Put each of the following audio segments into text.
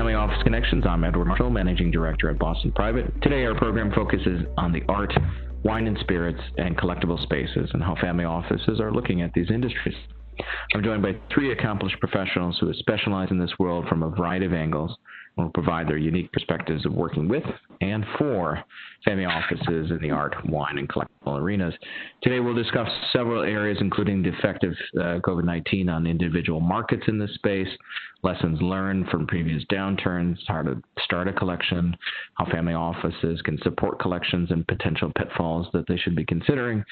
Family Office Connections. I'm Edward Marshall, Managing Director at Boston Private. Today, our program focuses on the art, wine and spirits, and collectible spaces and how family offices are looking at these industries. I'm joined by three accomplished professionals who specialize in this world from a variety of angles will provide their unique perspectives of working with and for family offices in the art, wine, and collectible arenas. Today, we'll discuss several areas, including the effect of uh, COVID 19 on individual markets in this space, lessons learned from previous downturns, how to start a collection, how family offices can support collections, and potential pitfalls that they should be considering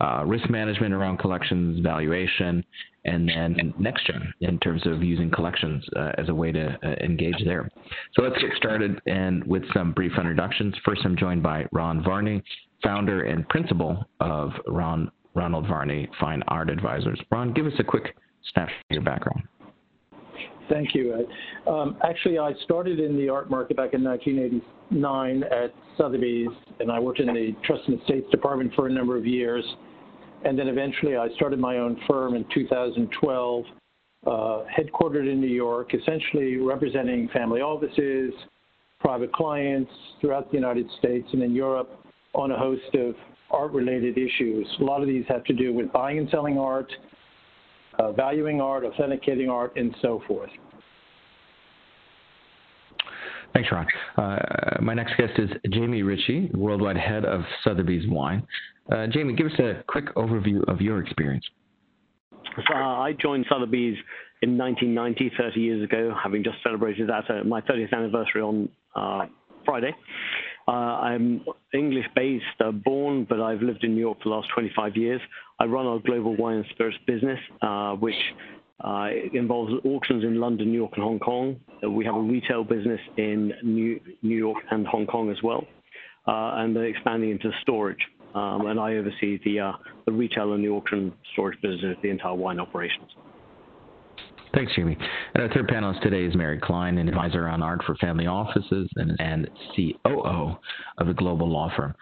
uh, risk management around collections, valuation, and then next gen in terms of using collections uh, as a way to uh, engage there. So let's get started and with some brief introductions. First, I'm joined by Ron Varney, founder and principal of Ron Ronald Varney Fine Art Advisors. Ron, give us a quick snapshot of your background. Thank you, Um, actually, I started in the art market back in 1989 at Sotheby's, and I worked in the Trust and Estates Department for a number of years. And then eventually I started my own firm in 2012, uh, headquartered in New York, essentially representing family offices, private clients throughout the United States and in Europe on a host of art related issues. A lot of these have to do with buying and selling art, uh, valuing art, authenticating art, and so forth. Thanks, Ron. Uh, my next guest is Jamie Ritchie, worldwide head of Sotheby's Wine. Uh, Jamie, give us a quick overview of your experience. So, uh, I joined Sotheby's in 1990, 30 years ago, having just celebrated that uh, my 30th anniversary on uh, Friday. Uh, I'm English based, uh, born, but I've lived in New York for the last 25 years. I run our global wine and spirits business, which uh, involves auctions in London, New York, and Hong Kong. Uh, we have a retail business in New, New York and Hong Kong as well, uh, and they're expanding into storage. Um, and I oversee the, uh, the retail and the auction storage business, the entire wine operations. Thanks, Jamie. And our third panelist today is Mary Klein, an advisor on art for family offices and, and COO of a global law firm.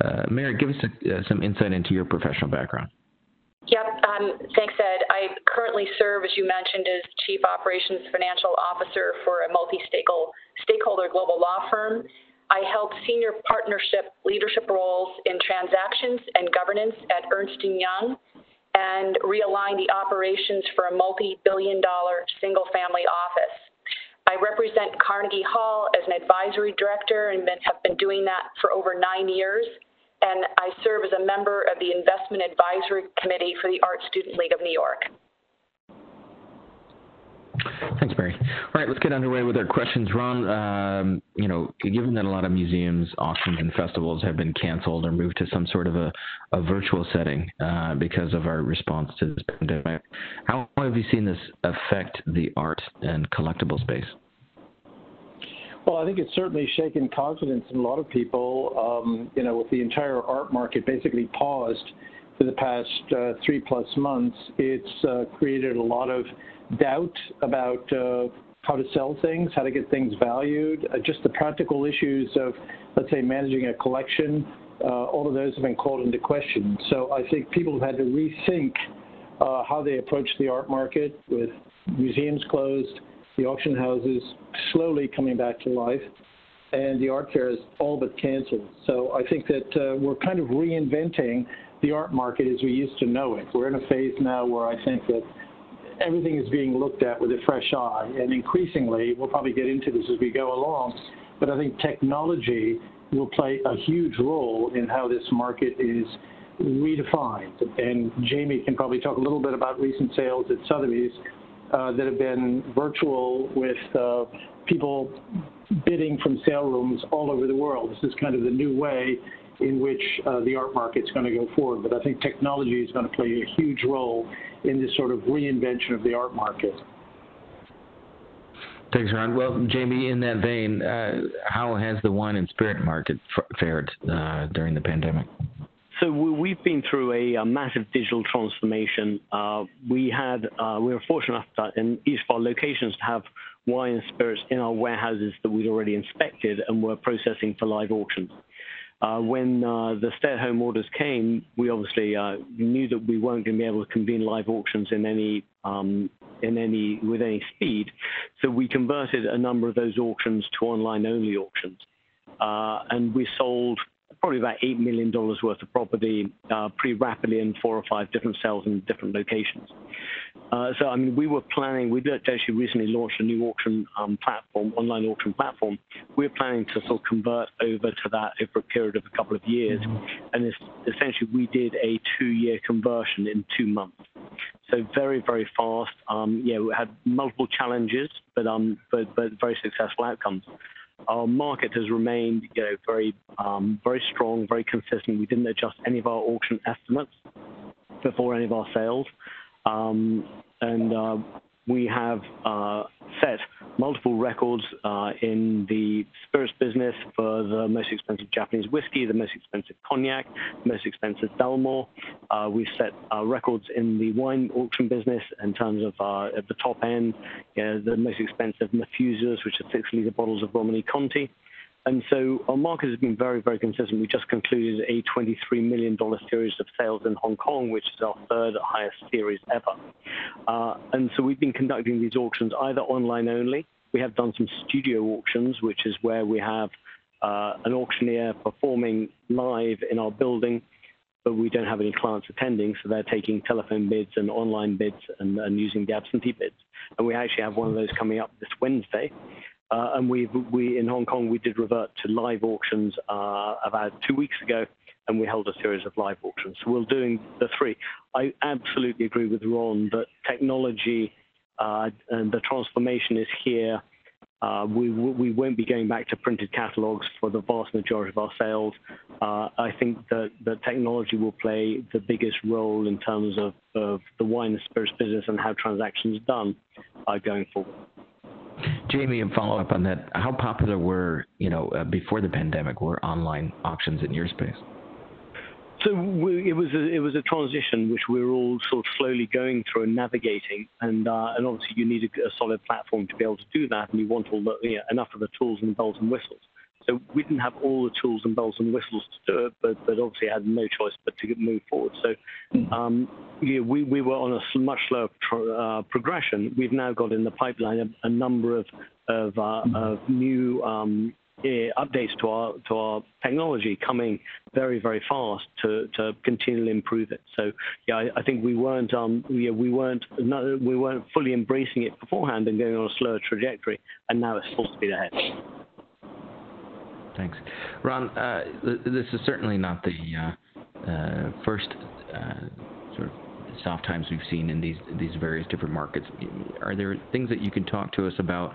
Uh, Mary, give us a, uh, some insight into your professional background. Yep. Um, thanks, Ed. I currently serve, as you mentioned, as Chief Operations Financial Officer for a multi-stakeholder global law firm. I held senior partnership leadership roles in transactions and governance at Ernst & Young and realigned the operations for a multi-billion dollar single-family office. I represent Carnegie Hall as an advisory director and have been doing that for over nine years and I serve as a member of the Investment Advisory Committee for the Art Student League of New York. Thanks, Mary. All right, let's get underway with our questions. Ron, um, you know, given that a lot of museums, auctions, and festivals have been canceled or moved to some sort of a, a virtual setting uh, because of our response to this pandemic, how have you seen this affect the art and collectible space? Well, I think it's certainly shaken confidence in a lot of people. Um, you know, with the entire art market basically paused for the past uh, three plus months, it's uh, created a lot of doubt about uh, how to sell things, how to get things valued, uh, just the practical issues of, let's say, managing a collection. Uh, all of those have been called into question. So I think people have had to rethink uh, how they approach the art market with museums closed the auction houses slowly coming back to life, and the art fairs all but canceled. So I think that uh, we're kind of reinventing the art market as we used to know it. We're in a phase now where I think that everything is being looked at with a fresh eye, and increasingly, we'll probably get into this as we go along, but I think technology will play a huge role in how this market is redefined. And Jamie can probably talk a little bit about recent sales at Sotheby's uh, that have been virtual with uh, people bidding from sale rooms all over the world. This is kind of the new way in which uh, the art market's going to go forward. But I think technology is going to play a huge role in this sort of reinvention of the art market. Thanks, Ron. Well, Jamie, in that vein, uh, how has the wine and spirit market fared uh, during the pandemic? So we've been through a, a massive digital transformation. Uh, we had uh, we were fortunate enough in each of our locations to have wine and spirits in our warehouses that we'd already inspected and were processing for live auctions. Uh, when uh, the stay-at-home orders came, we obviously uh, knew that we weren't going to be able to convene live auctions in any um, in any with any speed. So we converted a number of those auctions to online-only auctions, uh, and we sold probably about $8 million worth of property uh, pretty rapidly in four or five different sales in different locations. Uh, so, I mean, we were planning, we actually recently launched a new auction um, platform, online auction platform. We're planning to sort of convert over to that over a period of a couple of years. And essentially, we did a two year conversion in two months. So, very, very fast. Um, yeah, we had multiple challenges, but, um, very successful outcomes our market has remained, you know, very, um, very strong, very consistent. We didn't adjust any of our auction estimates before any of our sales, um, and uh, we have uh, set multiple records uh, in the spirits business for the most expensive Japanese whiskey, the most expensive cognac, the most expensive Dalmore. Uh, we've set uh, records in the wine auction business in terms of at the top end, the most expensive Methuselahs, which are six liter bottles of Romanée-Conti. And so our market has been very, very consistent. We just concluded a $23 million series of sales in Hong Kong, which is our third highest series ever. Uh, and so we've been conducting these auctions either online only. We have done some studio auctions, which is where we have uh, an auctioneer performing live in our building, but we don't have any clients attending, so they're taking telephone bids and online bids and, and using the absentee bids. And we actually have one of those coming up this Wednesday. Uh, and we we in Hong Kong we did revert to live auctions uh, about two weeks ago, and we held a series of live auctions. So we're doing the three. I absolutely agree with Ron that technology uh, and the transformation is here. Uh, we we won't be going back to printed catalogs for the vast majority of our sales. Uh, I think that the technology will play the biggest role in terms of, of the wine and spirits business and how transactions are done going forward. Jamie, and follow up on that, how popular were, you know, uh, before the pandemic, were online auctions in your space? So we, it was a, it was a transition which we were all sort of slowly going through and navigating, and uh, and obviously you need a, a, solid platform to be able to do that, and you want all the you know, enough of the tools and bells and whistles. So we didn't have all the tools and bells and whistles to do it, but, but obviously had no choice but to move forward. So um, yeah, we, we were on a much slower uh, progression. We've now got in the pipeline a, a number of, of, uh, of new um, yeah, updates to our to our technology coming very very fast to, to continually improve it. So yeah, I, I think we weren't um yeah, we weren't no, we weren't fully embracing it beforehand and going on a slower trajectory, and now it's full speed ahead. Thanks. Ron, uh, this is certainly not the uh, uh, first uh, sort of soft times we've seen in these these various different markets. Are there things that you can talk to us about,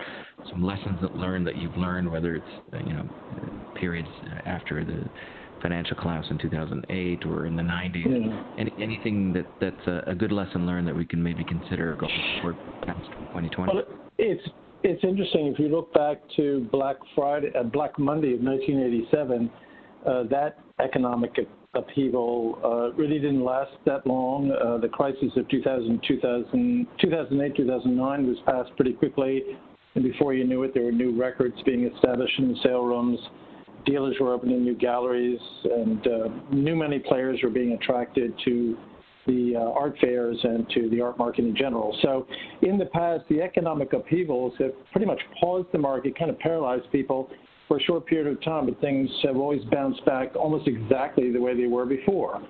some lessons that learned that you've learned, whether it's you know periods after the financial collapse in 2008 or in the 90s? Yeah. Any, anything that that's a, a, good lesson learned that we can maybe consider going forward past 2020? Well, it's interesting if you look back to Black Friday, uh, Black Monday of 1987. Uh, that economic upheaval uh, really didn't last that long. Uh, the crisis of 2000, 2000, 2008, 2009 was passed pretty quickly, and before you knew it, there were new records being established in the sale rooms. Dealers were opening new galleries, and uh, new many players were being attracted to the uh, art fairs and to the art market in general. So in the past, the economic upheavals have pretty much paused the market, kind of paralyzed people for a short period of time, but things have always bounced back almost exactly the way they were before.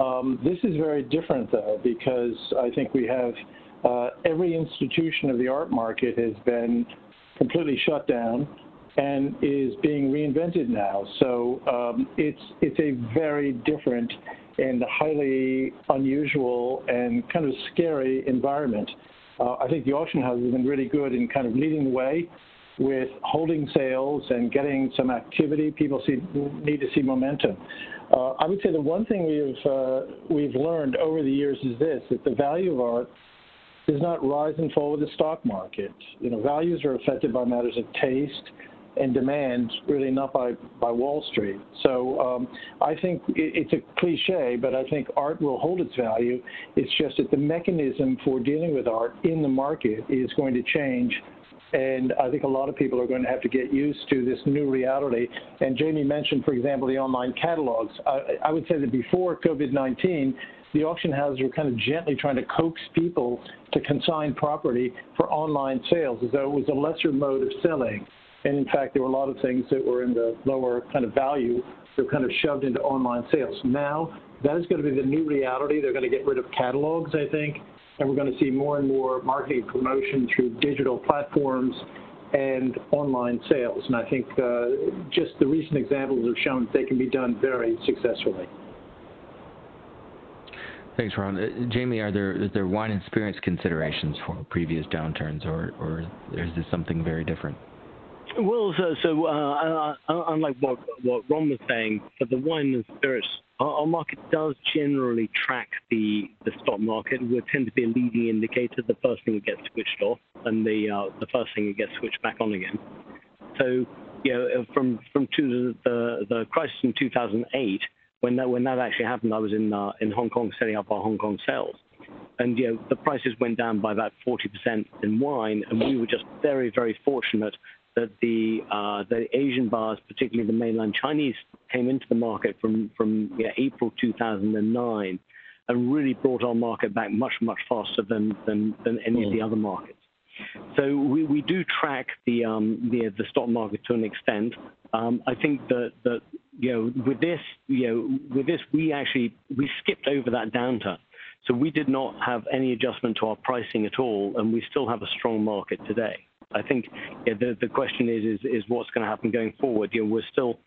Um, this is very different, though, because I think we have uh, every institution of the art market has been completely shut down and is being reinvented now. So um, it's it's a very different and the highly unusual and kind of scary environment. Uh, I think the auction house has been really good in kind of leading the way with holding sales and getting some activity. People see, need to see momentum. Uh, I would say the one thing we've uh, we've learned over the years is this: that the value of art does not rise and fall with the stock market. You know, values are affected by matters of taste and demand, really not by, by Wall Street. So um, I think it, it's a cliche, but I think art will hold its value. It's just that the mechanism for dealing with art in the market is going to change. And I think a lot of people are going to have to get used to this new reality. And Jamie mentioned, for example, the online catalogs. I, I would say that before COVID 19, the auction houses were kind of gently trying to coax people to consign property for online sales as though it was a lesser mode of selling. And in fact, there were a lot of things that were in the lower kind of value that were kind of shoved into online sales. Now, that is going to be the new reality. They're going to get rid of catalogs, I think, and we're going to see more and more marketing promotion through digital platforms and online sales. And I think uh, just the recent examples have shown that they can be done very successfully. Thanks, Ron. Uh, Jamie, are there is there wine and spirits considerations for previous downturns, or or is this something very different? Well, so, so uh, uh, unlike what, what Ron was saying, for the wine and spirits, our, our, market does generally track the, the stock market. We tend to be a leading indicator, the first thing that gets switched off, and the uh, the first thing that gets switched back on again. So, you know, uh, from from two, the the crisis in 2008, when that when that actually happened, I was in uh, in Hong Kong setting up our Hong Kong sales and you know the prices went down by about 40% in wine, and we were just very, very fortunate that the uh, the Asian bars, particularly the mainland Chinese, came into the market from from yeah, April 2009, and really brought our market back much much faster than than, than any mm. of the hmm. other markets. So we, we do track the um, the the stock market to an extent. Um, I think that that you know with this you know with this we actually we skipped over that downturn. So we did not have any adjustment to our pricing at all, and we still have a strong market today. I think yeah, the the question is is is what's going to happen going forward. You know, we're still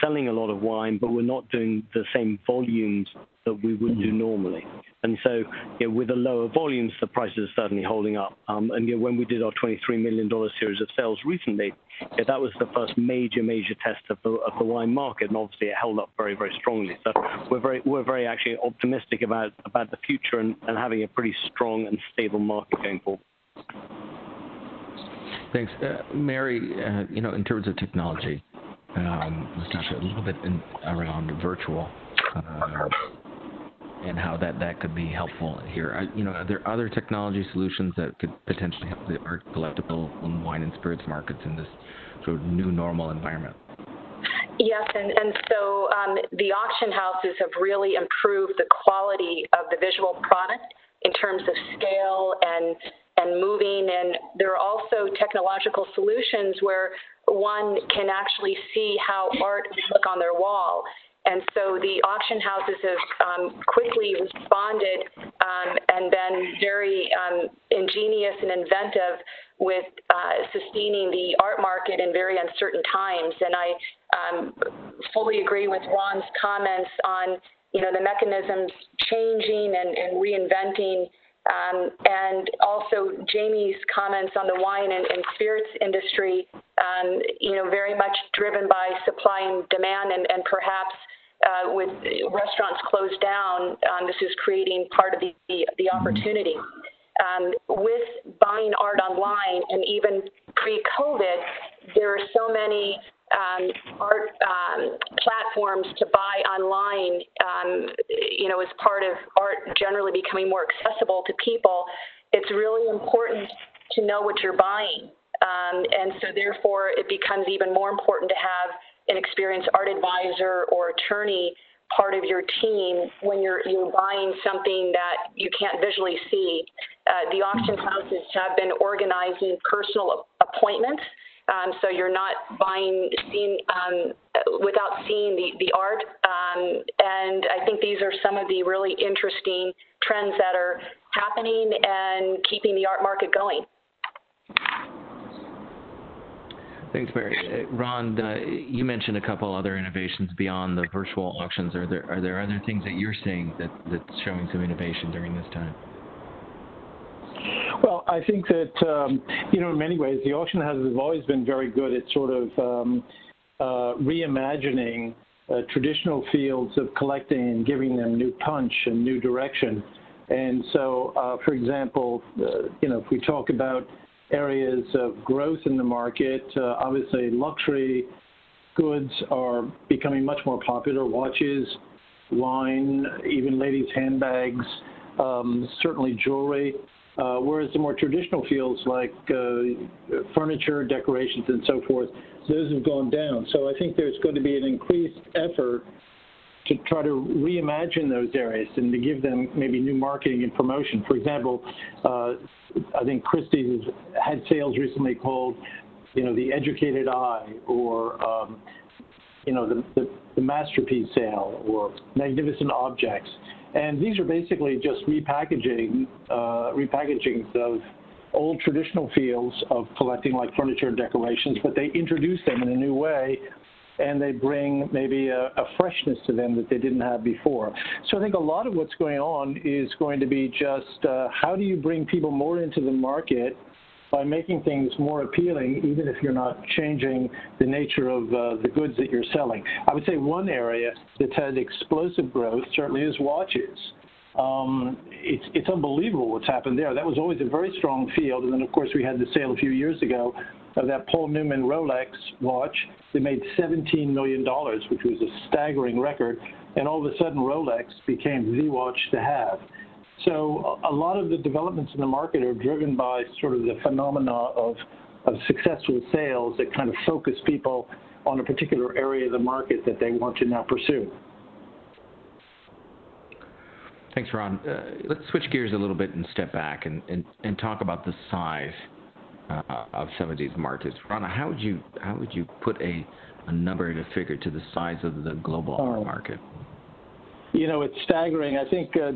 selling a lot of wine, but we're not doing the same volumes that we would do normally. And so, you know, with the lower volumes, the prices are certainly holding up. Um, and you know, when we did our $23 million series of sales recently, yeah, that was the first major, major test of the, of the wine market, and obviously it held up very, very strongly. So we're very, we're very actually optimistic about about the future and, and having a pretty strong and stable market going forward. Thanks. Uh, Mary, uh, you know, in terms of technology, um, let's talk a little bit in, around virtual uh, and how that, that could be helpful here. I, you know, are there other technology solutions that could potentially help the art collectible and wine and spirits markets in this sort of new normal environment? Yes, and, and so um, the auction houses have really improved the quality of the visual product in terms of scale and and moving. And there are also technological solutions where one can actually see how art look on their wall. And so the auction houses have um, quickly responded um, and been very um, ingenious and inventive with uh, sustaining the art market in very uncertain times. And I um, fully agree with Ron's comments on you know the mechanisms changing and, and reinventing um, and also Jamie's comments on the wine and, and spirits industry, um, you know, very much driven by supply and demand, and, and perhaps uh, with restaurants closed down, um, this is creating part of the, the, the opportunity. Um, with buying art online and even pre-COVID, there are so many um, art um, platforms to buy online, um, you know, as part of art generally becoming more accessible to people, it's really important to know what you're buying. Um, and so, therefore, it becomes even more important to have an experienced art advisor or attorney part of your team when you're you're buying something that you can't visually see. Uh, the auction houses have been organizing personal appointments um, so you're not buying seeing, um, without seeing the, the art. Um, and I think these are some of the really interesting trends that are happening and keeping the art market going. Thanks, Mary. Uh, Ron, uh, you mentioned a couple other innovations beyond the virtual auctions. Are there are there other things that you're seeing that, that's showing some innovation during this time? I think that um, you know, in many ways, the auction houses have always been very good at sort of um, uh, reimagining uh, traditional fields of collecting and giving them new punch and new direction. And so, uh, for example, uh, you know, if we talk about areas of growth in the market, uh, obviously luxury goods are becoming much more popular. Watches, wine, even ladies' handbags, um, certainly jewelry. Uh, whereas the more traditional fields like uh, furniture, decorations, and so forth, those have gone down. So I think there's going to be an increased effort to try to reimagine those areas and to give them maybe new marketing and promotion. For example, uh, I think Christie's had sales recently called, you know, the educated eye or, um, you know, the, the, the masterpiece sale or magnificent objects. And these are basically just repackaging, uh, repackaging of old traditional fields of collecting like furniture and decorations, but they introduce them in a new way and they bring maybe a, a, freshness to them that they didn't have before. So I think a lot of what's going on is going to be just uh, how do you bring people more into the market by making things more appealing, even if you're not changing the nature of uh, the goods that you're selling. I would say one area that's had explosive growth certainly is watches. Um, it's, it's unbelievable what's happened there. That was always a very strong field. And then, of course, we had the sale a few years ago of that Paul Newman Rolex watch. They made $17 million, which was a staggering record. And all of a sudden, Rolex became the watch to have. So a lot of the developments in the market are driven by sort of the phenomena of, of successful sales that kind of focus people on a particular area of the market that they want to now pursue. Thanks, Ron. Uh, let's switch gears a little bit and step back and, and, and talk about the size uh, of some of these markets. Ron, how would you how would you put a, a number and a figure to the size of the global market? You know, it's staggering. I think uh,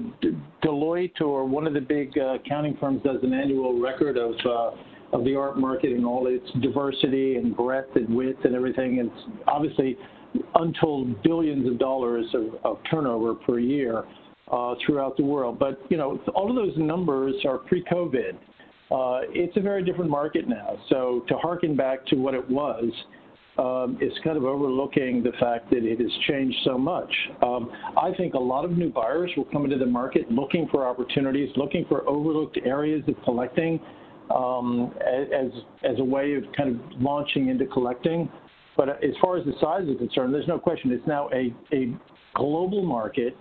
Deloitte or one of the big uh, accounting firms does an annual record of uh, of the art market and all its diversity and breadth and width and everything. It's obviously untold billions of dollars of, of turnover per year uh, throughout the world. But you know, all of those numbers are pre-COVID. Uh, it's a very different market now. So to harken back to what it was, um, is kind of overlooking the fact that it has changed so much. Um, I think a lot of new buyers will come into the market looking for opportunities, looking for overlooked areas of collecting um, as, as a way of kind of launching into collecting. But as far as the size is concerned, there's no question it's now a, a global market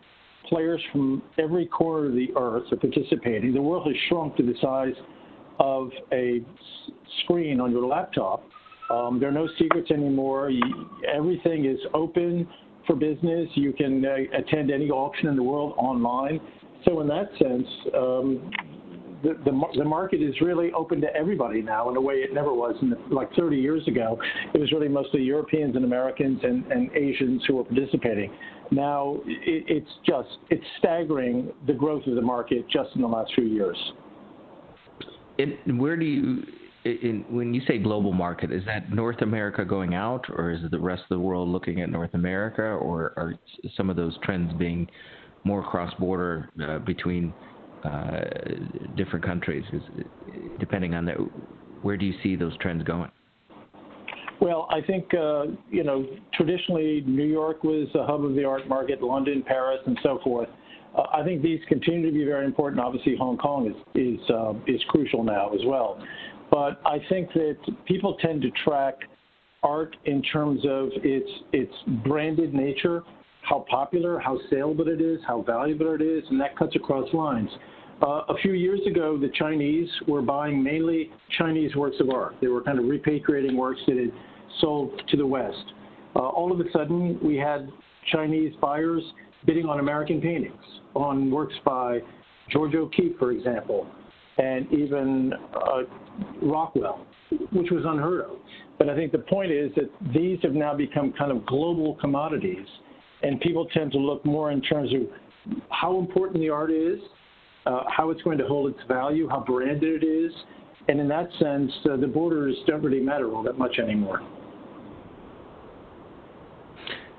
players from every corner of the earth are participating. The world has shrunk to the size of a screen on your laptop. Um, there are no secrets anymore. Everything is open for business. You can uh, attend any auction in the world online. So, in that sense, um, the, the, the, market is really open to everybody now in a way it never was. The, like 30 years ago, it was really mostly Europeans and Americans and, and Asians who were participating. Now it, it's just it's staggering the growth of the market just in the last few years. And where do you, in, when you say global market, is that North America going out, or is it the rest of the world looking at North America, or are some of those trends being more cross-border uh, between uh, different countries? Is, depending on that, where do you see those trends going? Well, I think, uh, you know, traditionally New York was a hub of the art market, London, Paris, and so forth. Uh, I think these continue to be very important. Obviously, Hong Kong is, is, uh, is crucial now as well. But I think that people tend to track art in terms of its, its branded nature, how popular, how saleable it is, how valuable it is, and that cuts across lines. Uh, a few years ago, the Chinese were buying mainly Chinese works of art. They were kind of repatriating works that had sold to the West. Uh, all of a sudden, we had Chinese buyers bidding on American paintings, on works by Georgia O'Keeffe, for example, and even uh, Rockwell, which was unheard of. But I think the point is that these have now become kind of global commodities, and people tend to look more in terms of how important the art is, uh, how it's going to hold its value, how branded it is, and in that sense, uh, the borders don't really matter all that much anymore.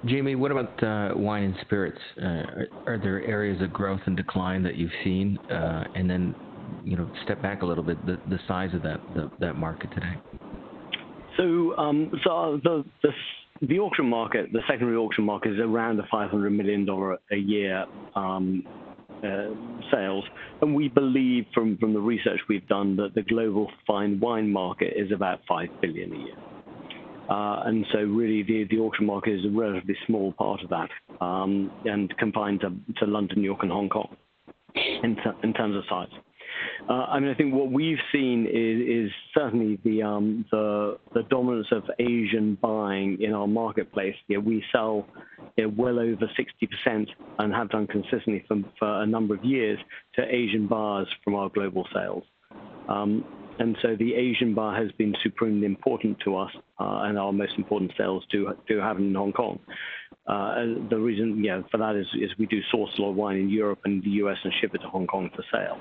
Jamie, what about uh, wine and spirits? Uh, are, are, there areas of growth and decline that you've seen? Uh, and then, you know, step back a little bit, the, the size of that the, that market today. So, um, so the, the the auction market, the secondary auction market, is around a $500 million a year um, uh, sales, and we believe from from the research we've done that the global fine wine market is about five billion a year. Uh, and so really the, the auction market is a relatively small part of that um, and confined to, to London, New York, and Hong Kong in, in terms of size. Uh, I mean, I think what we've seen is, is certainly the, um, the, the dominance of Asian buying in our marketplace. Yeah, we sell yeah, well over 60% and have done consistently for, for a number of years to Asian buyers from our global sales. Um, and so the Asian bar has been supremely important to us, uh, and our most important sales do do happen in Hong Kong. Uh, the reason, yeah, for that is, is we do source a lot of wine in Europe and the US and ship it to Hong Kong for sale.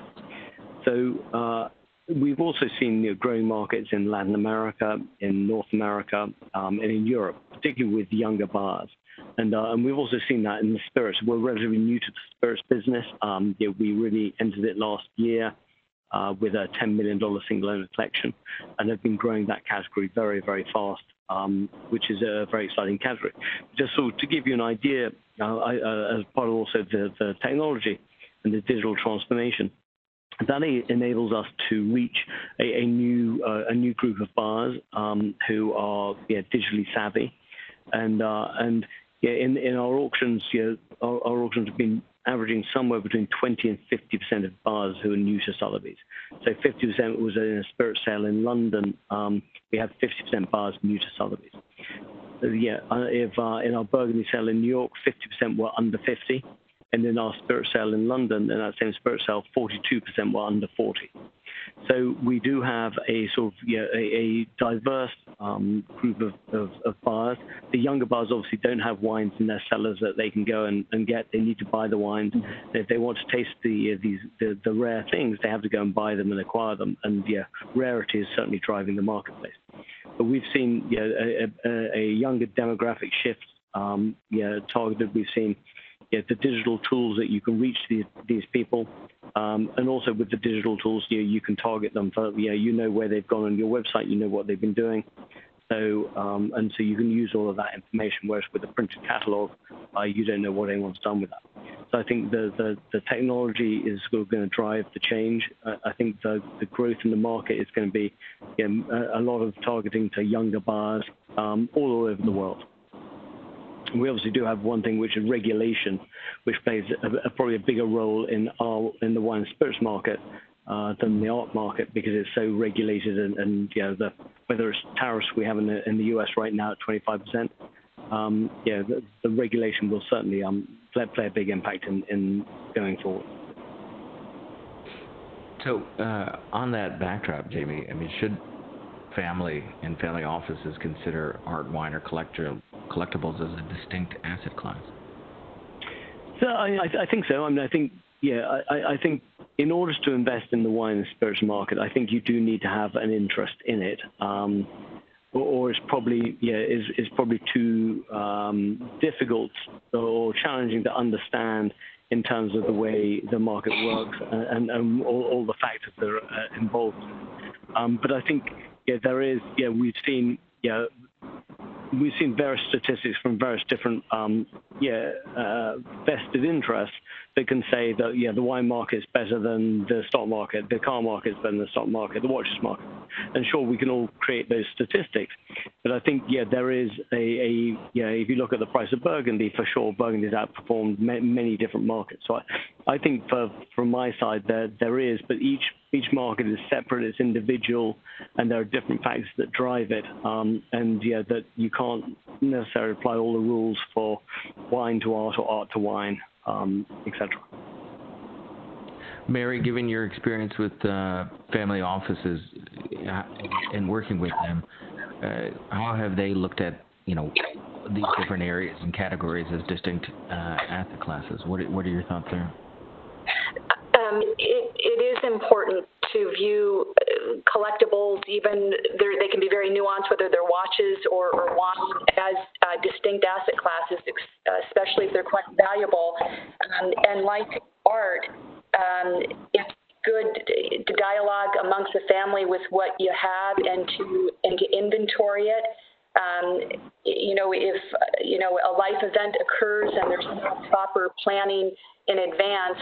So uh, we've also seen you know, growing markets in Latin America, in North America, um, and in Europe, particularly with younger bars. And, uh, and we've also seen that in the spirits. We're relatively new to the spirits business. Um, yeah, we really entered it last year uh, with a $10 million single owner collection and have been growing that category very, very fast, um, which is a very exciting category. Just so to give you an idea, uh, I, uh, as part of also the, the technology and the digital transformation, that enables us to reach a, a new uh, a new group of buyers um, who are yeah, digitally savvy, and uh, and yeah, in in our auctions, yeah, our, our, auctions have been averaging somewhere between 20 and 50 percent of buyers who are new to Sotheby's. So 50 percent was in a spirit sale in London. Um, we have 50 percent buyers new to Sotheby's. So, yeah, uh, if uh, in our Burgundy sale in New York, 50 percent were under 50 and in our spirit sale in London, in that same spirit sale, 42% were under 40. So we do have a sort of yeah, a, a diverse um, group of, of, of, buyers. The younger buyers obviously don't have wines in their cellars that they can go and, and get. They need to buy the wines. Mm-hmm. If they want to taste the, uh, these the, the, rare things, they have to go and buy them and acquire them. And yeah, rarity is certainly driving the marketplace. But we've seen yeah, a, a, a younger demographic shift um, yeah, targeted. We've seen yeah, the digital tools that you can reach these, people. Um, and also with the digital tools, you, you can target them for, you know, you know where they've gone on your website, you know what they've been doing. So, um, and so you can use all of that information, whereas with a printed catalog, uh, you don't know what anyone's done with that. So I think the, the, the technology is going to drive the change. Uh, I think the, the growth in the market is going to be you know, a, a lot of targeting to younger buyers um, all over the world we obviously do have one thing, which is regulation, which plays a, a, probably a bigger role in our in the wine and spirits market uh, than the art market because it's so regulated and, and you know the whether it's tariffs we have in the in the US right now at 25 percent. Um, yeah, the, the, regulation will certainly um, play, play, a big impact in, in going forward. So, uh, on that backdrop, Jamie, I mean, should family and family offices consider art, wine, or collector, collectibles as a distinct asset class? So I, I think so. I mean, I think yeah, I, I think in order to invest in the wine and spirits market, I think you do need to have an interest in it. Um, or, or it's probably yeah is is probably too um, difficult or challenging to understand in terms of the way the market works and, and, all, the factors that are uh, involved. Um, but I think yeah, there is yeah we've seen yeah we've seen various statistics from various different um, yeah, uh, vested interests that can say that yeah, the wine market is better than the stock market, the car market is better than the stock market, the watches market. And sure, we can all create those statistics, but I think yeah, there is a, a yeah, if you look at the price of Burgundy, for sure, Burgundy's outperformed many different markets. So I, I think for from my side there there is, but each each market is separate, it's individual, and there are different factors that drive it. Um, and yeah, that you can't necessarily apply all the rules for wine to art or art to wine, um, etc. Mary, given your experience with uh, family offices uh, and working with them, uh, how have they looked at you know these different areas and categories as distinct uh, asset classes? What are, what are your thoughts there? Um, it, it is important to view uh, collectibles, even they can be very nuanced, whether they're watches or, or wine, as uh, distinct asset classes, especially if they're quite valuable. Um, and like art, um, it's good to dialogue amongst the family with what you have and to and to inventory it. Um, you know, if you know a life event occurs and there's no proper planning in advance,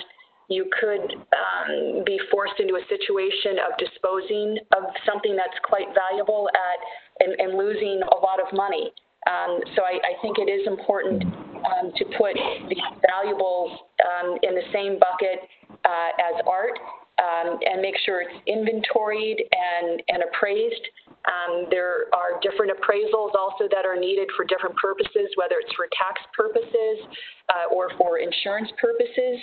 you could um, be forced into a situation of disposing of something that's quite valuable at and, and losing a lot of money. Um, so I, I, think it is important um, to put these valuables um, in the same bucket uh, as art. um, and make sure it's inventoried and, and appraised. Um, there are different appraisals also that are needed for different purposes, whether it's for tax purposes uh, or for insurance purposes.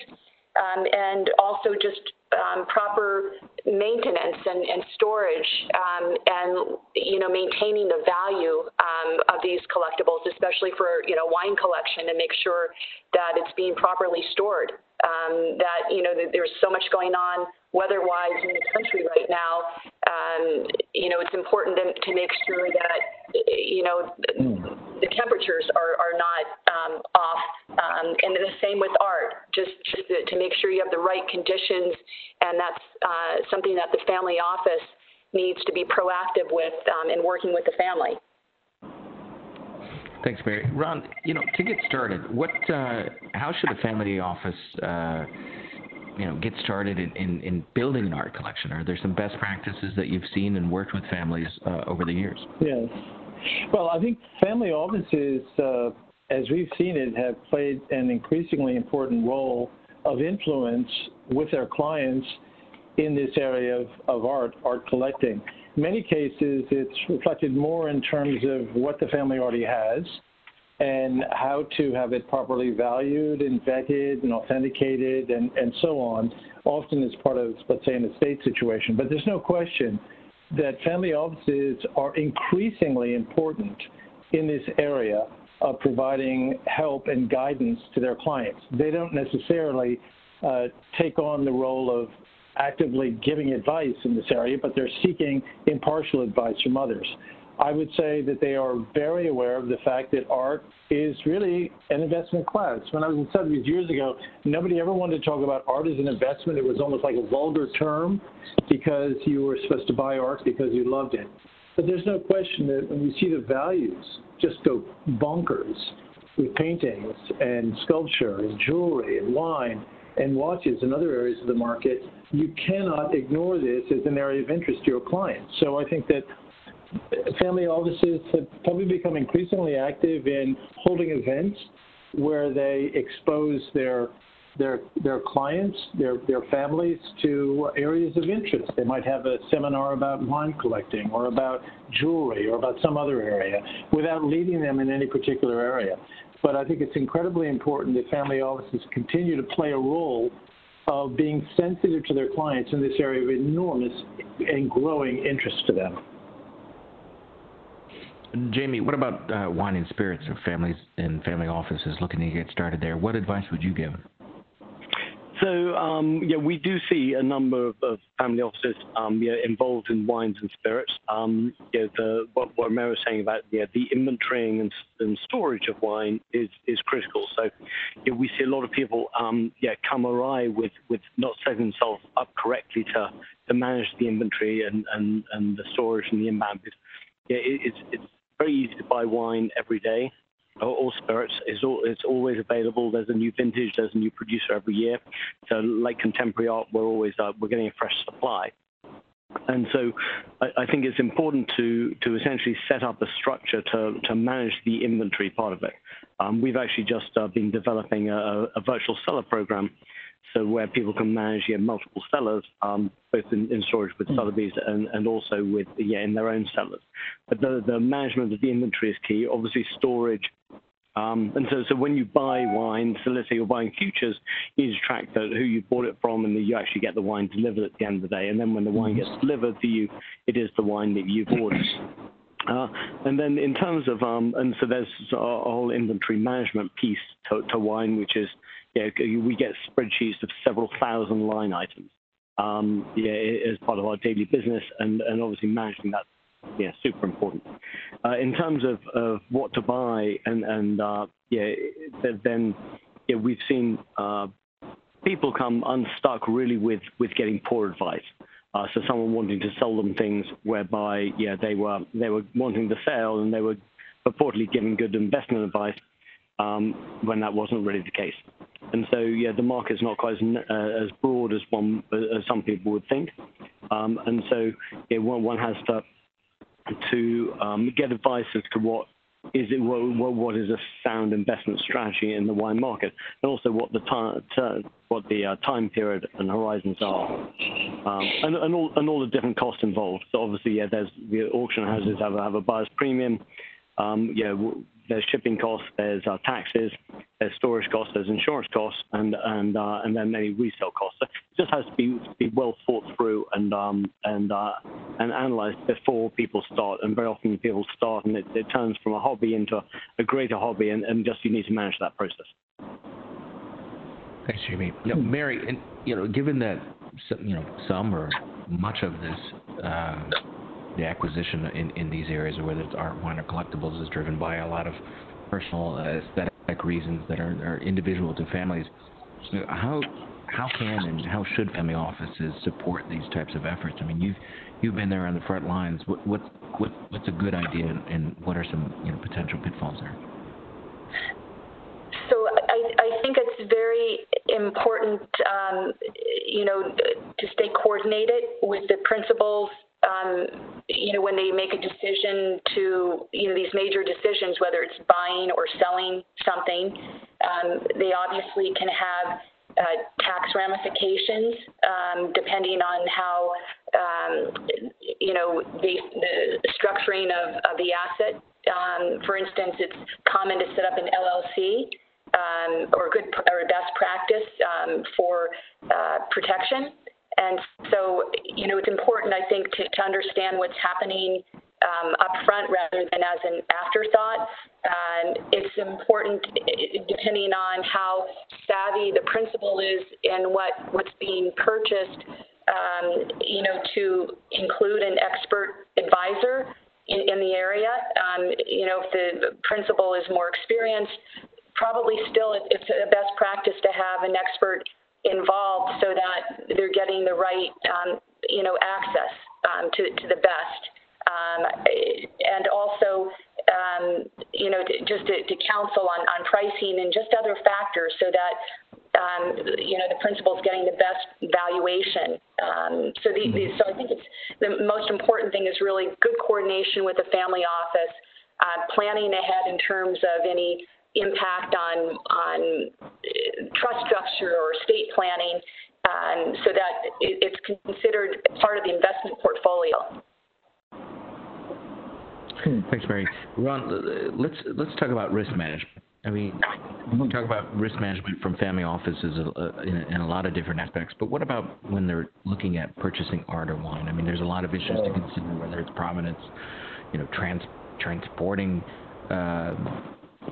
Um, and also just um, proper maintenance and, and storage um, and you know maintaining the value um, of these collectibles, especially for you know wine collection, and make sure that it's being properly stored. Um, that you know there's so much going on weather-wise in the country right now, um, you know, it's important to, to, make sure that, you know, the temperatures are, are not um, off. Um, and the same with art, just, just to, to, make sure you have the right conditions. And that's uh, something that the family office needs to be proactive with um, in working with the family. Thanks, Mary. Ron, you know, to get started, what, uh, how should a family office uh, you know get started in, in, in, building an art collection? Are there some best practices that you've seen and worked with families uh, over the years? Yes. Well, I think family offices, uh, as we've seen it, have played an increasingly important role of influence with their clients in this area of, of art, art collecting. In many cases, it's reflected more in terms of what the family already has and how to have it properly valued and vetted and authenticated and, and so on, often as part of, let's say, an estate situation. But there's no question that family offices are increasingly important in this area of providing help and guidance to their clients. They don't necessarily uh, take on the role of actively giving advice in this area, but they're seeking impartial advice from others. I would say that they are very aware of the fact that art is really an investment class. When I was in Sotheby's years ago, nobody ever wanted to talk about art as an investment. It was almost like a vulgar term because you were supposed to buy art because you loved it. But there's no question that when you see the values just go bonkers with paintings and sculpture and jewelry and wine and watches and other areas of the market, you cannot ignore this as an area of interest to your clients. So I think that family offices have probably become increasingly active in holding events where they expose their their their clients, their their families to areas of interest. They might have a seminar about wine collecting or about jewelry or about some other area without leading them in any particular area. But I think it's incredibly important that family offices continue to play a role of being sensitive to their clients in this area of enormous and growing interest to them. Jamie, what about uh, wine and spirits or families and family offices looking to get started there? What advice would you give? So um, yeah, we do see a number of, of family offices um, yeah, involved in wines and spirits. Um, yeah, the, what, what Mary was saying about yeah, the inventorying and, and, storage of wine is, is critical. So yeah, we see a lot of people um, yeah, come awry with, with not setting themselves up correctly to, to manage the inventory and, and, and the storage and the inbound. Yeah, it, it's, it's very easy to buy wine every day or, spirits. It's, all, it's always available. There's a new vintage. There's a new producer every year. So, like contemporary art, we're always uh, we're getting a fresh supply. And so I, I, think it's important to, to essentially set up a structure to, to manage the inventory part of it. Um, we've actually just uh, been developing a, a, virtual cellar program so where people can manage yeah, multiple cellars, um, both in, in, storage with hmm. Sotheby's and, and also with yeah, in their own cellars. But the, the management of the inventory is key. Obviously, storage. Um, and so, so when you buy wine, so let's say you're buying futures, you need to track the, who you bought it from, and that you actually get the wine delivered at the end of the day. And then when the wine gets delivered to you, it is the wine that you've ordered. Uh, and then in terms of, um, and so there's a whole inventory management piece to, to wine, which is yeah, we get spreadsheets of several thousand line items um, yeah, as part of our daily business, and, and obviously managing that yeah, super important. Uh, in terms of, of what to buy, and, and uh, yeah, then yeah, we've seen uh, people come unstuck really with, with getting poor advice. Uh, so someone wanting to sell them things whereby yeah they were they were wanting to sell and they were purportedly giving good investment advice um, when that wasn't really the case. And so, yeah, the market's not quite as, uh, as broad as one as some people would think. Um, and so, yeah, one, one has to to um, get advice as to what is it what, what is a sound investment strategy in the wine market, and also what the time what the uh, time period and horizons are. um, and, and, all and all the different costs involved. So obviously, yeah, there's the auction houses have a, have a buyer's premium. Um, yeah, there's shipping costs, there's uh, taxes, there's storage costs, there's insurance costs, and and uh, and then any resale costs. So it just has to be be well thought through and um, and uh, and analysed before people start. And very often people start, and it, it turns from a hobby into a greater hobby, and, and just you need to manage that process. Thanks, Jamie. Know, Mary, and you know, given that you know some or much of this. The acquisition in, in these areas, whether it's art, wine, or collectibles, is driven by a lot of personal uh, aesthetic reasons that are, are individual to families. So How how can and how should family offices support these types of efforts? I mean, you've you've been there on the front lines. What what, what what's a good idea, and what are some you know potential pitfalls there? So I, I think it's very important, um, you know, to stay coordinated with the principals um, you know, when they make a decision to, you know, these major decisions, whether it's buying or selling something, um, they obviously can have uh, tax ramifications um, depending on how, um, you know, the, the structuring of, of the asset. Um, for instance, it's common to set up an LLC. Um, or good or best practice for uh, protection and so, you know, it's important, I think, to, to understand what's happening um, up front rather than as an afterthought. And it's important, depending on how savvy the principal is in what, what's being purchased, um, you know, to include an expert advisor in, in the area. Um, you know, if the principal is more experienced, probably still it's a best practice to have an expert involved so that they're getting the right, um, you know, access um, to, to the best. Um, and also, um, you know, to, just to, to counsel on, on pricing and just other factors so that, um, you know, the principal is getting the best valuation. So, the, so I think it's the most important thing is really good coordination with the family office, uh, planning ahead in terms of any impact on on uh, trust structure or estate planning, um, so that it's considered part of the investment portfolio. Hmm, thanks, Mary. Ron, let's let's talk about risk management. I mean, we talk about risk management from family offices uh, in, in, a lot of different aspects, but what about when they're looking at purchasing art or wine? I mean, there's a lot of issues to consider, whether it's provenance, you know, trans, transporting uh,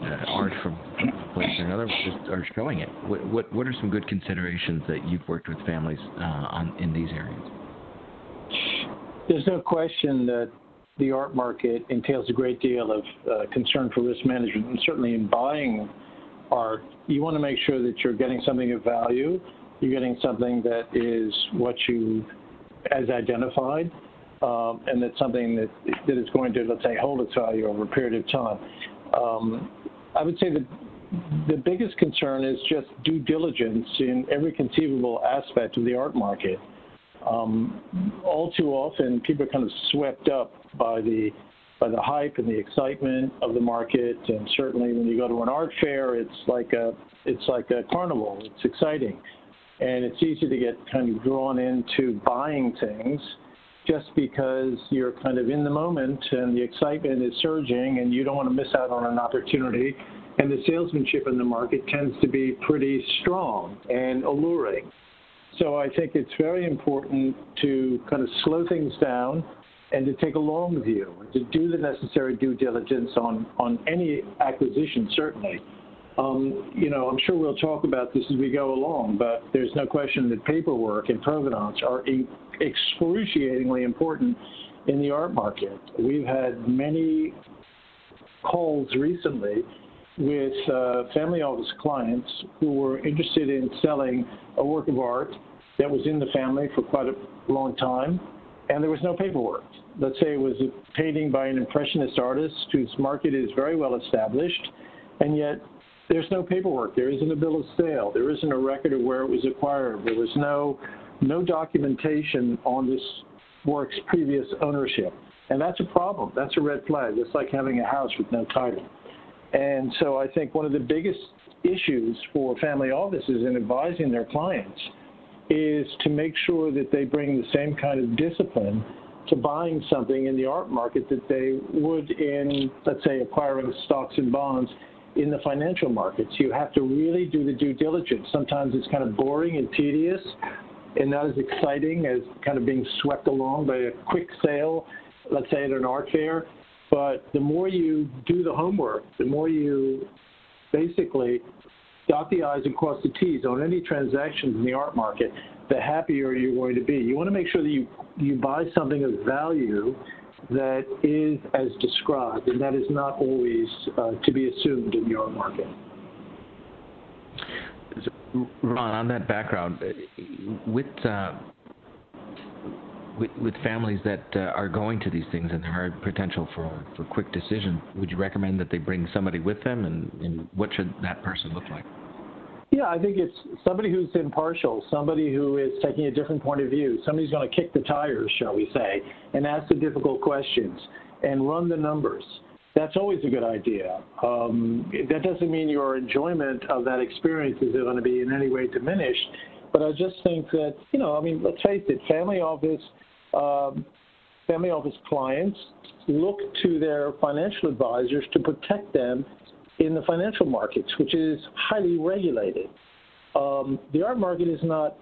uh, art from place to another just are showing it. What, what, what are some good considerations that you've worked with families uh, on in these areas? There's no question that the art market entails a great deal of uh, concern for risk management, and certainly in buying art, you want to make sure that you're getting something of value, you're getting something that is what you as identified, um, and that's something that that is going to, let's say, hold its value over a period of time. Um, I would say that the biggest concern is just due diligence in every conceivable aspect of the art market. Um, all too often, people are kind of swept up by the by the hype and the excitement of the market, and certainly when you go to an art fair, it's like a it's like a carnival. It's exciting, and it's easy to get kind of drawn into buying things just because you're kind of in the moment and the excitement is surging and you don't want to miss out on an opportunity. And the salesmanship in the market tends to be pretty strong and alluring. So I think it's very important to kind of slow things down and to take a long view, to do the necessary due diligence on, on any acquisition, certainly. Um, you know, I'm sure we'll talk about this as we go along, but there's no question that paperwork and provenance are excruciatingly important in the art market. We've had many calls recently with uh, family office clients who were interested in selling a work of art that was in the family for quite a long time, and there was no paperwork. Let's say it was a painting by an impressionist artist whose market is very well established, and yet there's no paperwork. There isn't a bill of sale. There isn't a record of where it was acquired. There was no no documentation on this work's previous ownership. And that's a problem. That's a red flag. It's like having a house with no title. And so I think one of the biggest issues for family offices in advising their clients is to make sure that they bring the same kind of discipline to buying something in the art market that they would in, let's say, acquiring stocks and bonds in the financial markets. You have to really do the due diligence. Sometimes it's kind of boring and tedious and not as exciting as kind of being swept along by a quick sale, let's say at an art fair. But the more you do the homework, the more you basically dot the I's and cross the T's on any transactions in the art market, the happier you're going to be. You want to make sure that you, you buy something of value that is as described, and that is not always uh, to be assumed in the art market. Ron, on that background, with uh, with, with, families that uh, are going to these things and there are potential for, for quick decisions, would you recommend that they bring somebody with them, and, and what should that person look like? Yeah, I think it's somebody who's impartial, somebody who is taking a different point of view, somebody's going to kick the tires, shall we say, and ask the difficult questions and run the numbers. That's always a good idea. Um, that doesn't mean your enjoyment of that experience is going to be in any way diminished, but I just think that, you know, I mean, let's face it, family office, um, family office clients look to their financial advisors to protect them in the financial markets, which is highly regulated. Um, the art market is not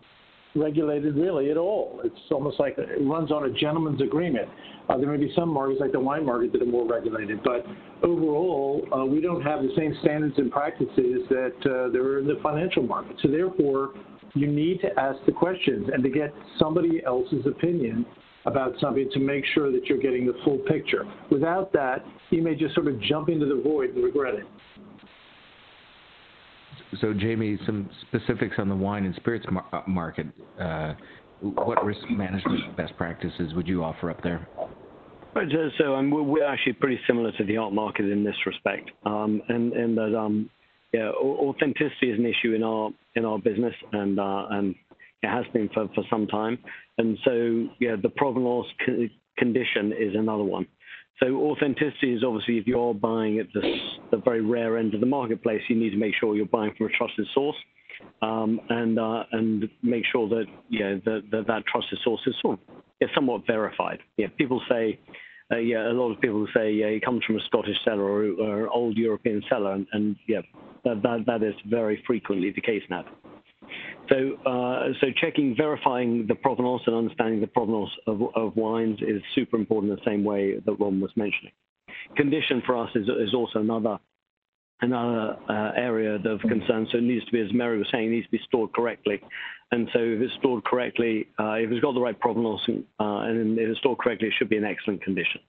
regulated really at all. It's almost like it runs on a gentleman's agreement. Uh, there may be some markets, like the wine market, that are more regulated, but overall, uh, we don't have the same standards and practices that uh, there are in the financial market. So therefore, you need to ask the questions and to get somebody else's opinion about something to make sure that you're getting the full picture. Without that, you may just sort of jump into the void and regret it. So, Jamie, some specifics on the wine and spirits mar- uh, market. Uh, what risk management best practices would you offer up there? Right, so um, we're actually pretty similar to the art market in this respect, um, and, and that um, yeah, authenticity is an issue in our in our business, and uh, and it has been for, for some time. And so, yeah, the provenance condition is another one. So authenticity is obviously if you're buying at the, the very rare end of the marketplace, you need to make sure you're buying from a trusted source, um, and uh, and make sure that yeah that that, that trusted source is sort of, somewhat verified. Yeah, people say. Uh, yeah, a lot of people say yeah, it comes from a Scottish cellar or, or an old European cellar, and, and yeah, that, that that is very frequently the case now. So, uh, so checking, verifying the provenance and understanding the provenance of, of, wines is super important the same way that Ron was mentioning. Condition for us is, is also another another uh, area of concern. So it needs to be, as Mary was saying, it needs to be stored correctly. And so if it's stored correctly, uh, if it's got the right provenance uh, and if it's stored correctly, it should be in excellent condition.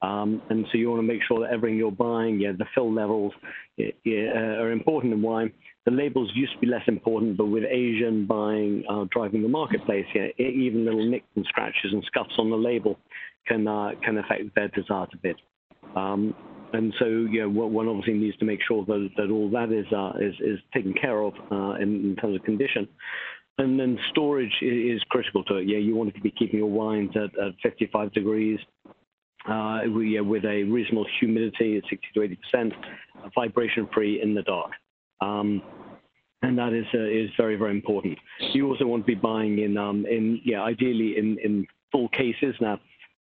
Um, and so you want to make sure that everything you're buying, yeah, the fill levels yeah, are important in wine. The labels used to be less important, but with Asian buying uh, driving the marketplace, yeah, even little nicks and scratches and scuffs on the label can uh, can affect their desire to bid. Um, and so, yeah, one obviously needs to make sure that, that all that is uh, is, is taken care of uh, in, in, terms of condition. And then storage is critical to it. Yeah, you want to be keeping your wines at, at 55 degrees, uh, with a reasonable humidity at 60 to 80 percent, vibration free in the dark. Um, and that is uh, is very very important. You also want to be buying in um, in yeah ideally in in full cases. Now,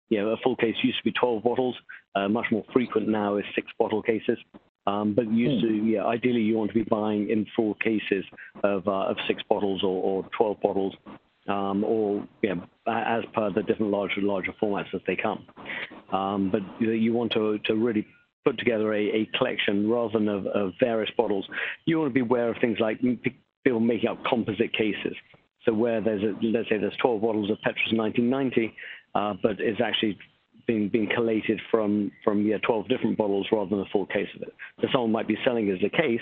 you know, a full case used to be 12 bottles. Uh, much more frequent now is six bottle cases. Um, but used to yeah ideally you want to be buying in full cases of uh, of six bottles or, or 12 bottles. Um, or yeah, as per the different larger larger formats as they come, um, but you want to to really put together a, a collection rather than of, of, various bottles, you want to be aware of things like people making up composite cases. So where there's a, let's say there's 12 bottles of Petrus 1990, uh, but it's actually being collated from from yeah 12 different bottles rather than a full case of it. So someone might be selling as a case,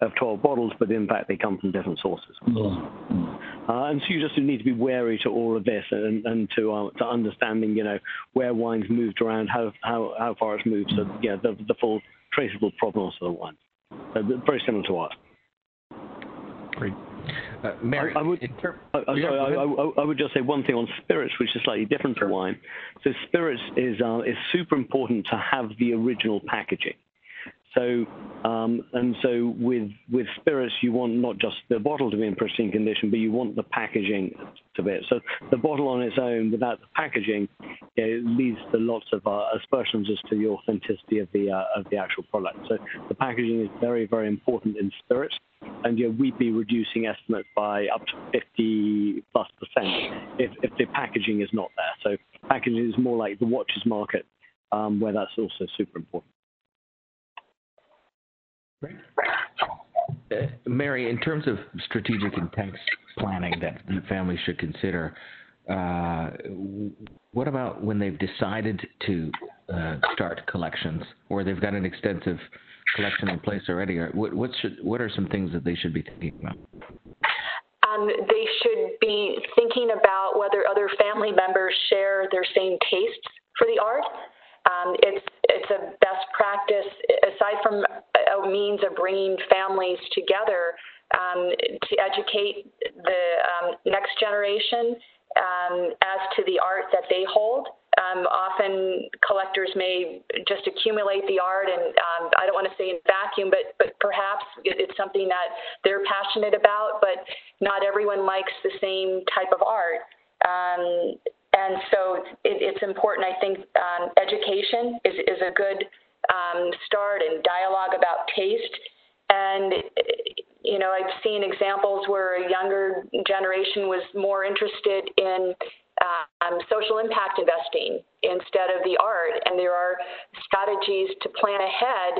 of 12 bottles, but in fact they come from different sources. Mm-hmm. Uh, and so you just need to be wary to all of this and, and to uh, to understanding, you know, where wine's moved around, how how, how far it's moved. So yeah, the, the full traceable provenance of the wine. So very similar to art. Great. Uh, Mary, I, I would, I, I, I, would just say one thing on spirits, which is slightly different to wine. So spirits is uh, is super important to have the original packaging. So um, and so with with spirits, you want not just the bottle to be in pristine condition, but you want the packaging to be. So the bottle on its own, without the packaging, it leads to lots of uh, aspersions as to the authenticity of the uh, of the actual product. So the packaging is very very important in spirits, and you know, we'd be reducing estimates by up to 50 plus percent if, if the packaging is not there. So packaging is more like the watches market, um, where that's also super important. Great. Uh, Mary, in terms of strategic and tax planning that families should consider, uh, what about when they've decided to uh, start collections or they've got an extensive collection in place already? What, what, should, what are some things that they should be thinking about? Um, they should be thinking about whether other family members share their same tastes for the art. Um, it's it's a best practice aside from a means of bringing families together um, to educate the um, next generation um, as to the art that they hold. Um, often collectors may just accumulate the art, and um, I don't want to say in vacuum, but but perhaps it's something that they're passionate about, but not everyone likes the same type of art. Um, and so it, it's important, I think, um, education is, is a good um, start and dialogue about taste. And, you know, I've seen examples where a younger generation was more interested in um, social impact investing instead of the art. And there are strategies to plan ahead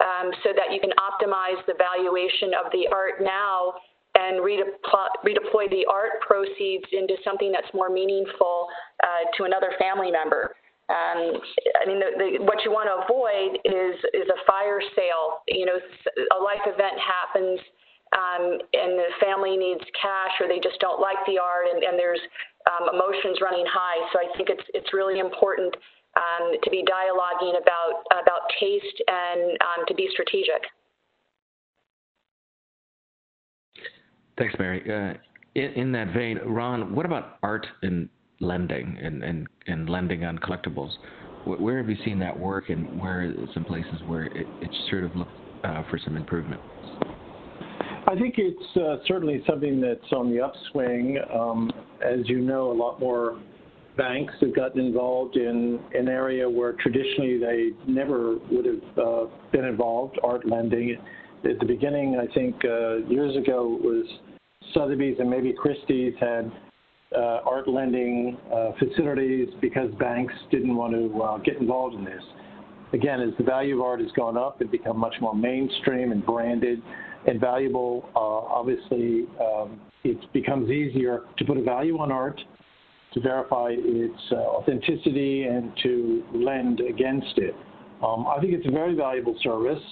um, so that you can optimize the valuation of the art now and redeploy, redeploy the art proceeds into something that's more meaningful uh, to another family member. Um, I mean, the, the, what you want to avoid is is a fire sale. You know, a life event happens, um, and the family needs cash, or they just don't like the art, and, and there's um, emotions running high. So I think it's it's really important um, to be dialoguing about about taste and um, to be strategic. Thanks, Mary. Uh, in, in, that vein, Ron, what about art and lending and, and, and lending on collectibles? Where have you seen that work, and where are some places where it, it's sort of looked uh, for some improvement? I think it's uh, certainly something that's on the upswing. Um, as you know, a lot more banks have gotten involved in an area where traditionally they never would have uh, been involved, art lending. At the beginning, I think uh, years ago, it was Sotheby's and maybe Christie's had uh, art lending uh, facilities because banks didn't want to uh, get involved in this. Again, as the value of art has gone up and become much more mainstream and branded and valuable, uh, obviously um, it becomes easier to put a value on art, to verify its uh, authenticity, and to lend against it. Um, I think it's a very valuable service.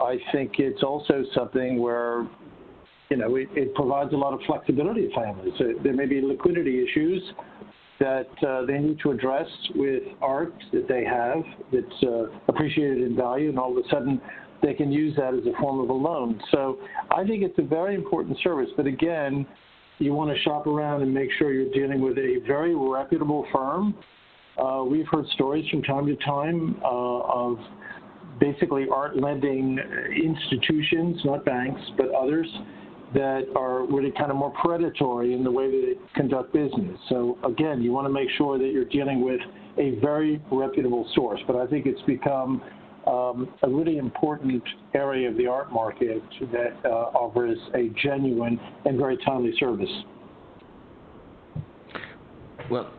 I think it's also something where you know, it, it, provides a lot of flexibility to families. So there may be liquidity issues that uh, they need to address with art that they have that's uh, appreciated in value, and all of a sudden they can use that as a form of a loan. So I think it's a very important service. But again, you want to shop around and make sure you're dealing with a very reputable firm. Uh, we've heard stories from time to time uh, of basically art lending institutions, not banks, but others that are really kind of more predatory in the way that they conduct business. So again, you want to make sure that you're dealing with a very reputable source. But I think it's become um, a really important area of the art market that uh, offers a genuine and very timely service. Well,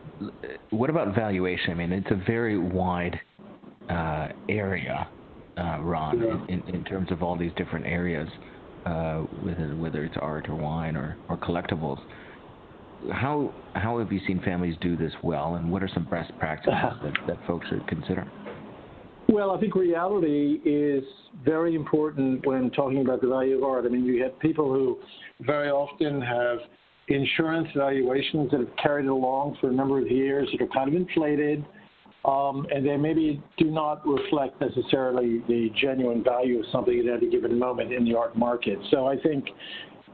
what about valuation? I mean, it's a very wide uh, area, uh, Ron, yeah. in, in terms of all these different areas uh, whether it's art or wine or, or collectibles. How how have you seen families do this well, and what are some best practices that, that folks should consider? Well, I think reality is very important when talking about the value of art. I mean, you have people who very often have insurance valuations that have carried along for a number of years that are kind of inflated um, and they maybe do not reflect necessarily the genuine value of something at any given moment in the art market. So I think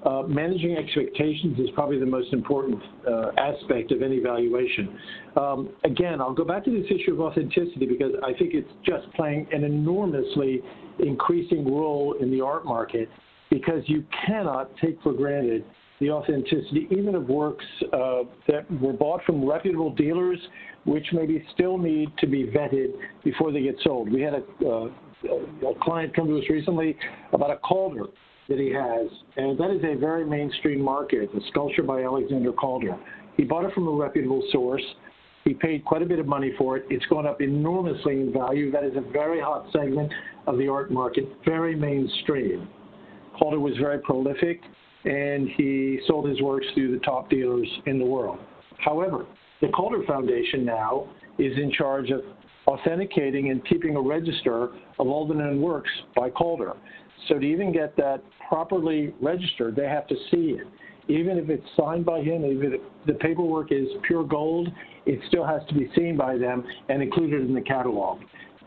uh, managing expectations is probably the most important uh, aspect of any valuation. Um, again, I'll go back to this issue of authenticity because I think it's just playing an enormously increasing role in the art market because you cannot take for granted the authenticity even of works uh, that were bought from reputable dealers, which maybe still need to be vetted before they get sold. We had a, uh, a client come to us recently about a Calder that he has, and that is a very mainstream market, the sculpture by Alexander Calder. He bought it from a reputable source. He paid quite a bit of money for it. It's gone up enormously in value. That is a very hot segment of the art market, very mainstream. Calder was very prolific, and he sold his works through the top dealers in the world. However, the Calder Foundation now is in charge of authenticating and keeping a register of all the known works by Calder. So to even get that properly registered, they have to see it. Even if it's signed by him, even if the paperwork is pure gold, it still has to be seen by them and included in the catalog,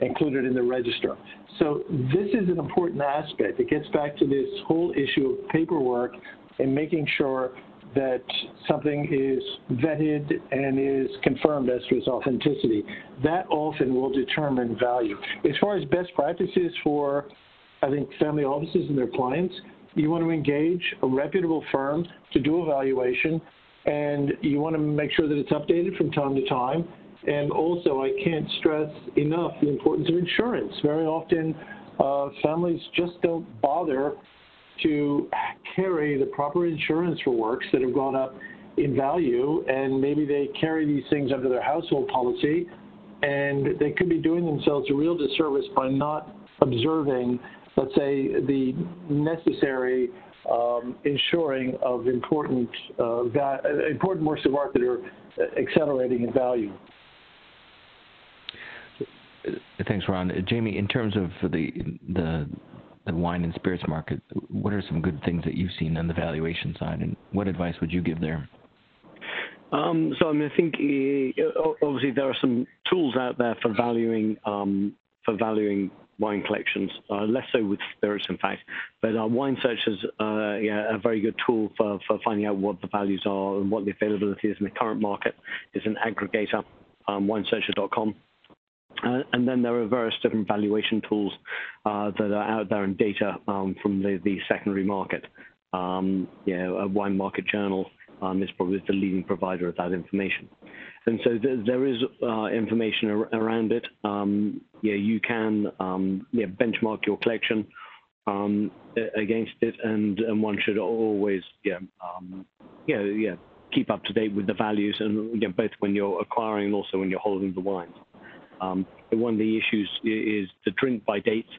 included in the register. So this is an important aspect. It gets back to this whole issue of paperwork and making sure that something is vetted and is confirmed as to its authenticity. That often will determine value. As far as best practices for I think family offices and their clients, you want to engage a reputable firm to do evaluation, and you want to make sure that it's updated from time to time. And also, I can't stress enough the importance of insurance. Very often, uh, families just don't bother to carry the proper insurance for works that have gone up in value, and maybe they carry these things under their household policy, and they could be doing themselves a real disservice by not observing let's say, the necessary um, ensuring of important uh, va- important works of art that are accelerating in value. Thanks, Ron. Jamie, in terms of the wine and spirits market, what are some good things that you've seen on the valuation side, and what advice would you give there? Um, so I mean, I think uh, obviously there are some tools out there for valuing um, for valuing wine collections, uh, less so with spirits, in fact. But Wine Search is uh, a very good tool for, for finding out what the values are and what the availability is in the current market. It's an aggregator, um, winesearcher.com. Uh, and then there are various different valuation tools uh, that are out there and data um, from the, the secondary market. Um, yeah, a wine market journal um, is probably the leading provider of that information. And so th- there is uh, information ar- around it. Um, yeah, you can um, yeah, benchmark your collection um, against it, and, and one should always yeah, yeah, yeah, keep up to date with the values, and both when you're acquiring and also when you're holding the wines. Um, one of the issues is the drink by dates,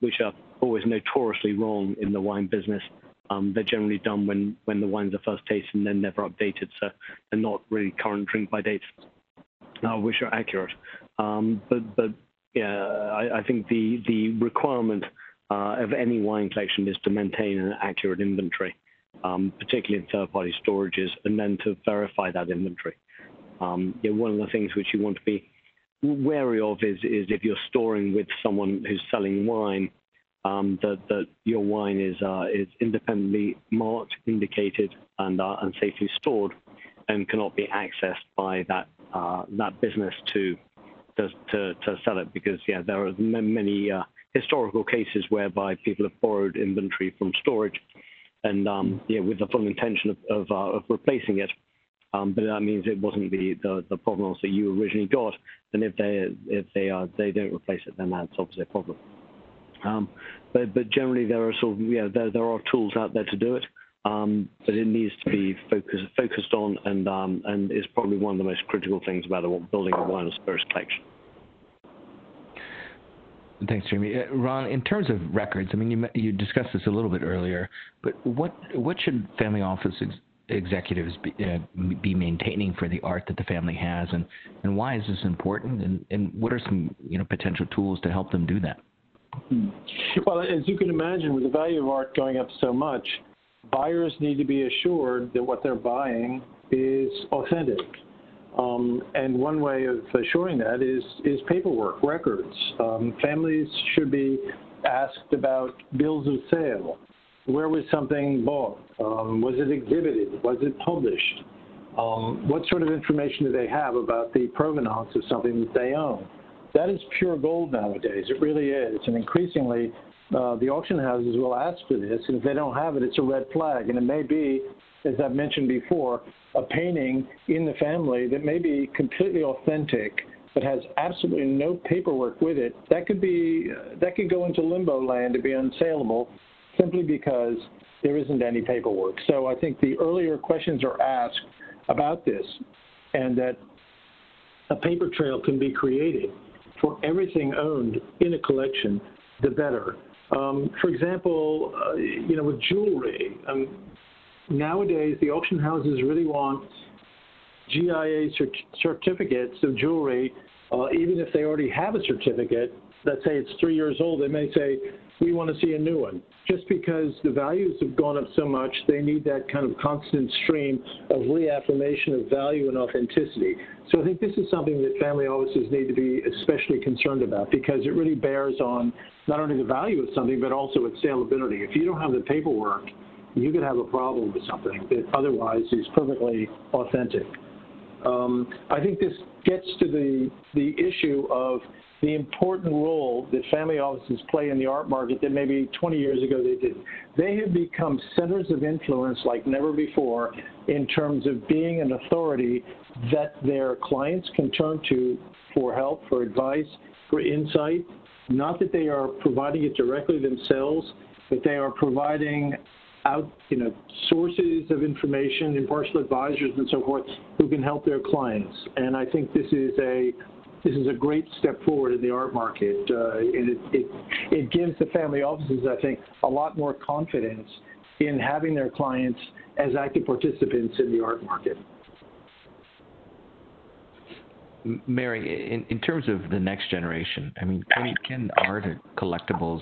which are always notoriously wrong in the wine business. Um, they're generally done when, when the wines are first tasted and then never updated, so they're not really current drink by dates, uh, which are accurate. Um, but but yeah, I, I, think the the requirement uh, of any wine collection is to maintain an accurate inventory, um, particularly in third-party storages, and then to verify that inventory. Um, yeah, one of the things which you want to be wary of is is if you're storing with someone who's selling wine um, that, that your wine is, uh, is independently marked, indicated, and, uh, and safely stored and cannot be accessed by that, uh, that business to, to, to, to, sell it because yeah, there are many uh, historical cases whereby people have borrowed inventory from storage and um, yeah, with the full intention of, of, uh, of replacing it. Um, but that means it wasn't the, the, the problems that you originally got. And if they if they are they don't replace it, then that's obviously a problem. Um, but, but generally, there are sort of, yeah, there, there are tools out there to do it. Um, but it needs to be focused focused on and um, and is probably one of the most critical things about building a wine and spirits collection. Thanks, Jamie. Uh, Ron, in terms of records, I mean, you you discussed this a little bit earlier, but what what should family office ex- executives be, uh, be maintaining for the art that the family has, and, and why is this important, and, and what are some you know potential tools to help them do that? Hmm. Well, as you can imagine, with the value of art going up so much, buyers need to be assured that what they're buying is authentic. Um, and one way of assuring that is, is paperwork, records. Um, families should be asked about bills of sale. Where was something bought? Um, was it exhibited? Was it published? Um, what sort of information do they have about the provenance of something that they own? That is pure gold nowadays. It really is. And increasingly, uh, the auction houses will ask for this. And if they don't have it, it's a red flag. And it may be, as I've mentioned before, a painting in the family that may be completely authentic but has absolutely no paperwork with it, that could be that could go into limbo land to be unsaleable simply because there isn't any paperwork. So I think the earlier questions are asked about this and that a paper trail can be created for everything owned in a collection, the better. Um, for example, uh, you know, with jewelry, um, nowadays the auction houses really want GIA cert- certificates of jewelry, uh, even if they already have a certificate. Let's say it's three years old, they may say, we want to see a new one. Just because the values have gone up so much, they need that kind of constant stream of reaffirmation of value and authenticity. So I think this is something that family offices need to be especially concerned about because it really bears on not only the value of something, but also its saleability. If you don't have the paperwork, you could have a problem with something that otherwise is perfectly authentic. Um, I think this gets to the the issue of the important role that family offices play in the art market that maybe 20 years ago they didn't. They have become centers of influence like never before in terms of being an authority that their clients can turn to for help, for advice, for insight. Not that they are providing it directly themselves, but they are providing out, you know, sources of information, impartial advisors, and so forth, who can help their clients. And I think this is a this is a great step forward in the art market, uh, and it, it, it gives the family offices, I think, a lot more confidence in having their clients as active participants in the art market. Mary, in, in terms of the next generation, I mean, can, can art and collectibles,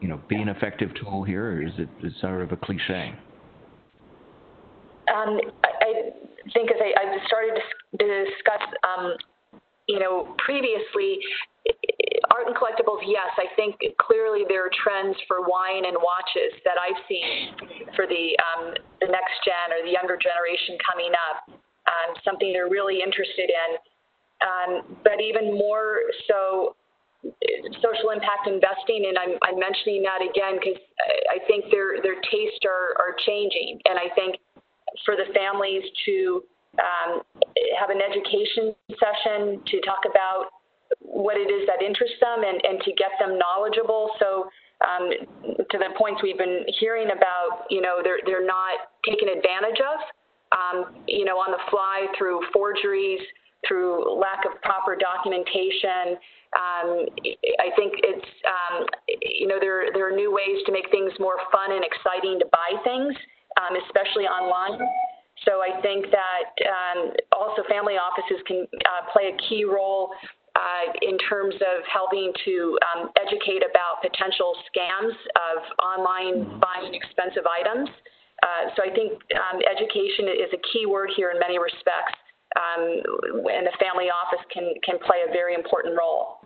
you know, be an effective tool here, or is it is sort of a cliche? Um, I, I, think as I, I started to discuss um, you know, previously, art and collectibles, yes, I think clearly there are trends for wine and watches that I've seen for the um, the next gen or the younger generation coming up. Um, something they're really interested in, um, but even more so, social impact investing. And I'm, I'm mentioning that again because I think their their tastes are are changing, and I think for the families to um, have an education session to talk about what it is that interests them and, and to get them knowledgeable. So um, to the points we've been hearing about, you know, they're, they're not taken advantage of, um, you know, on the fly through forgeries, through lack of proper documentation. Um, I think it's, um, you know, there, there are new ways to make things more fun and exciting to buy things, um, especially online. So I think that um, also family offices can uh, play a key role uh, in terms of helping to um, educate about potential scams of online mm-hmm. buying expensive items. Uh, so I think um, education is a key word here in many respects, um, and the family office can, can play a very important role.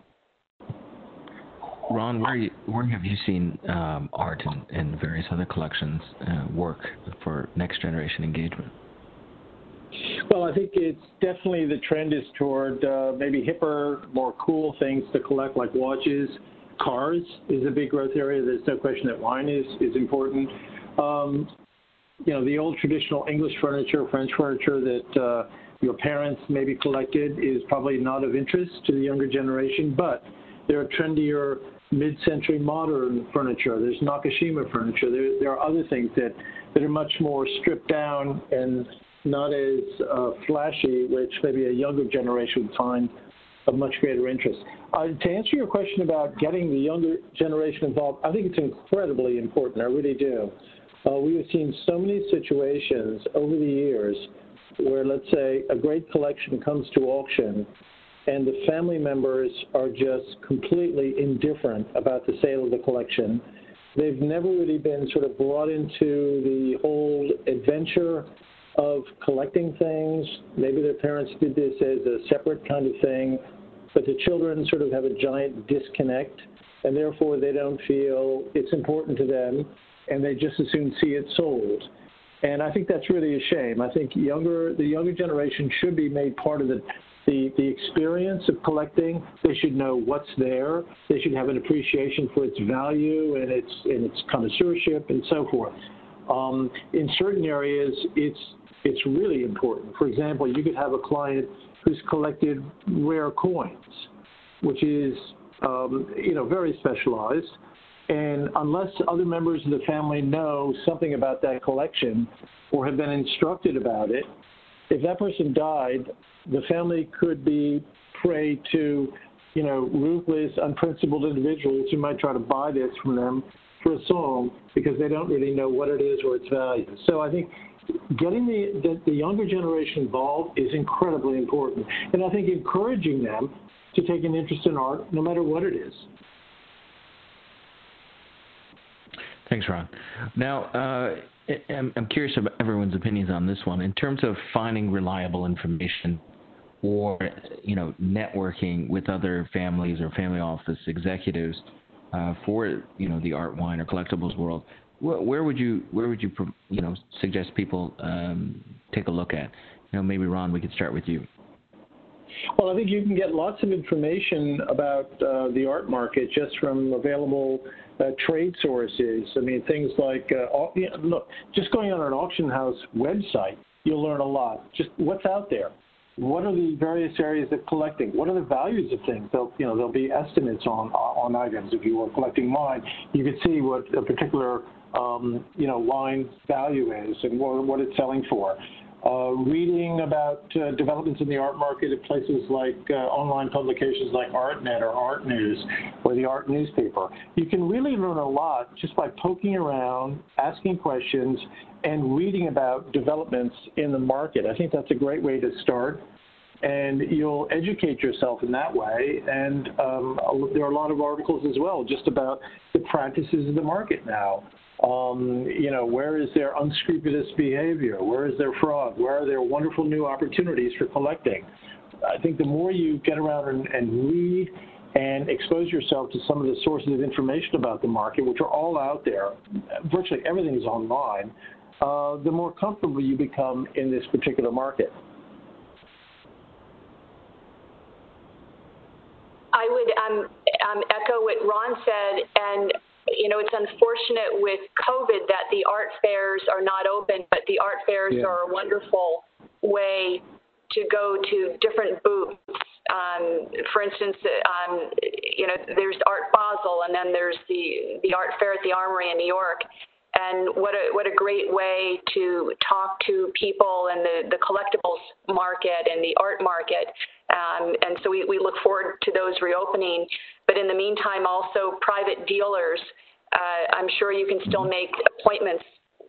Ron, where, you, where have you seen um, art and, and, various other collections uh, work for next generation engagement? Well, I think it's definitely the trend is toward uh, maybe hipper, more cool things to collect, like watches. Cars is a big growth area. There's no question that wine is is important. Um, you know, the old traditional English furniture, French furniture that uh, your parents maybe collected is probably not of interest to the younger generation, but there are trendier mid-century modern furniture. There's Nakashima furniture. There, there are other things that, that are much more stripped down and not as uh, flashy, which maybe a younger generation would find of much greater interest. Uh, to answer your question about getting the younger generation involved, I think it's incredibly important. I really do. Uh, we have seen so many situations over the years where, let's say, a great collection comes to auction and the family members are just completely indifferent about the sale of the collection. They've never really been sort of brought into the whole adventure of collecting things. Maybe their parents did this as a separate kind of thing, but the children sort of have a giant disconnect, and therefore they don't feel it's important to them. and they just as soon see it sold. And I think that's really a shame. I think younger the younger generation should be made part of the the, the experience of collecting. They should know what's there. They should have an appreciation for its value and its and its connoisseurship and so forth. Um, in certain areas, it's it's really important. For example, you could have a client who's collected rare coins, which is um, you know very specialized. And unless other members of the family know something about that collection or have been instructed about it, if that person died, the family could be prey to, you know, ruthless, unprincipled individuals who might try to buy this from them for a song because they don't really know what it is or its value. So I think getting the, the, the younger generation involved is incredibly important. And I think encouraging them to take an interest in art, no matter what it is. Thanks, Ron. Now, uh, I'm curious about everyone's opinions on this one. In terms of finding reliable information or, you know, networking with other families or family office executives uh, for, you know, the art, wine, or collectibles world, where, where would you, where would you, you know, suggest people um, take a look at? You know, maybe Ron, we could start with you. Well, I think you can get lots of information about uh, the art market just from available uh, trade sources. I mean, things like, uh, you know, look, just going on an auction house website, you'll learn a lot. Just what's out there. What are the various areas of collecting? What are the values of things? There'll, you know, there'll be estimates on on items. If you were collecting wine, you could see what a particular um, you know wine value is and what, what it's selling for uh, reading about uh, developments in the art market at places like uh, online publications like ArtNet or Art News or the Art newspaper. You can really learn a lot just by poking around, asking questions, and reading about developments in the market. I think that's a great way to start. And you'll educate yourself in that way. And um, there are a lot of articles as well just about the practices of the market now. Um, you know, where is their unscrupulous behavior? Where is their fraud? Where are there wonderful new opportunities for collecting? I think the more you get around and, and read and expose yourself to some of the sources of information about the market, which are all out there, virtually everything is online, uh, the more comfortable you become in this particular market. I would um, um, echo what Ron said, and you know, it's unfortunate with COVID that the art fairs are not open, but the art fairs yeah. are a wonderful way to go to different booths. Um, for instance, um, you know, there's Art Basel, and then there's the the art fair at the Armory in New York. And what a what a great way to talk to people in the the collectibles market and the art market. Um, and so we, we look forward to those reopening. But in the meantime, also private dealers, uh, I'm sure you can still make appointments,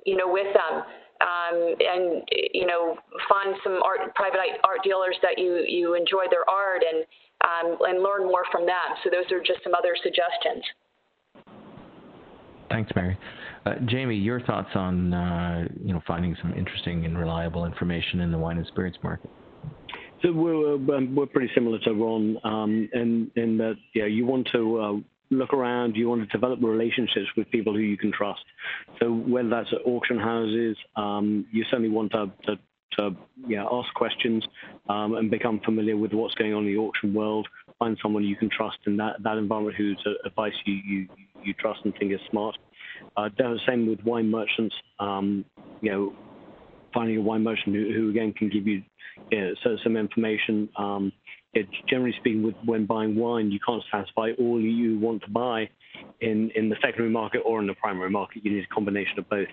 you know, with them. Um, and you know, find some art, private art dealers that you you enjoy their art and um, and learn more from them. So those are just some other suggestions. Thanks, Mary. Uh, Jamie, your thoughts on uh, you know finding some interesting and reliable information in the wine and spirits market? So we're um, we're pretty similar to Ron um, in in that yeah you want to uh, look around, you want to develop relationships with people who you can trust. So whether that's at auction houses, um, you certainly want to, to, to yeah, ask questions um, and become familiar with what's going on in the auction world. Find someone you can trust in that, that environment whose advice you, you, you trust and think is smart. Uh, same with wine merchants. Um, you know, finding a wine merchant who, who again can give you, you know, so some information. Um, it, generally speaking, with, when buying wine, you can't satisfy all you want to buy in, in the secondary market or in the primary market. You need a combination of both.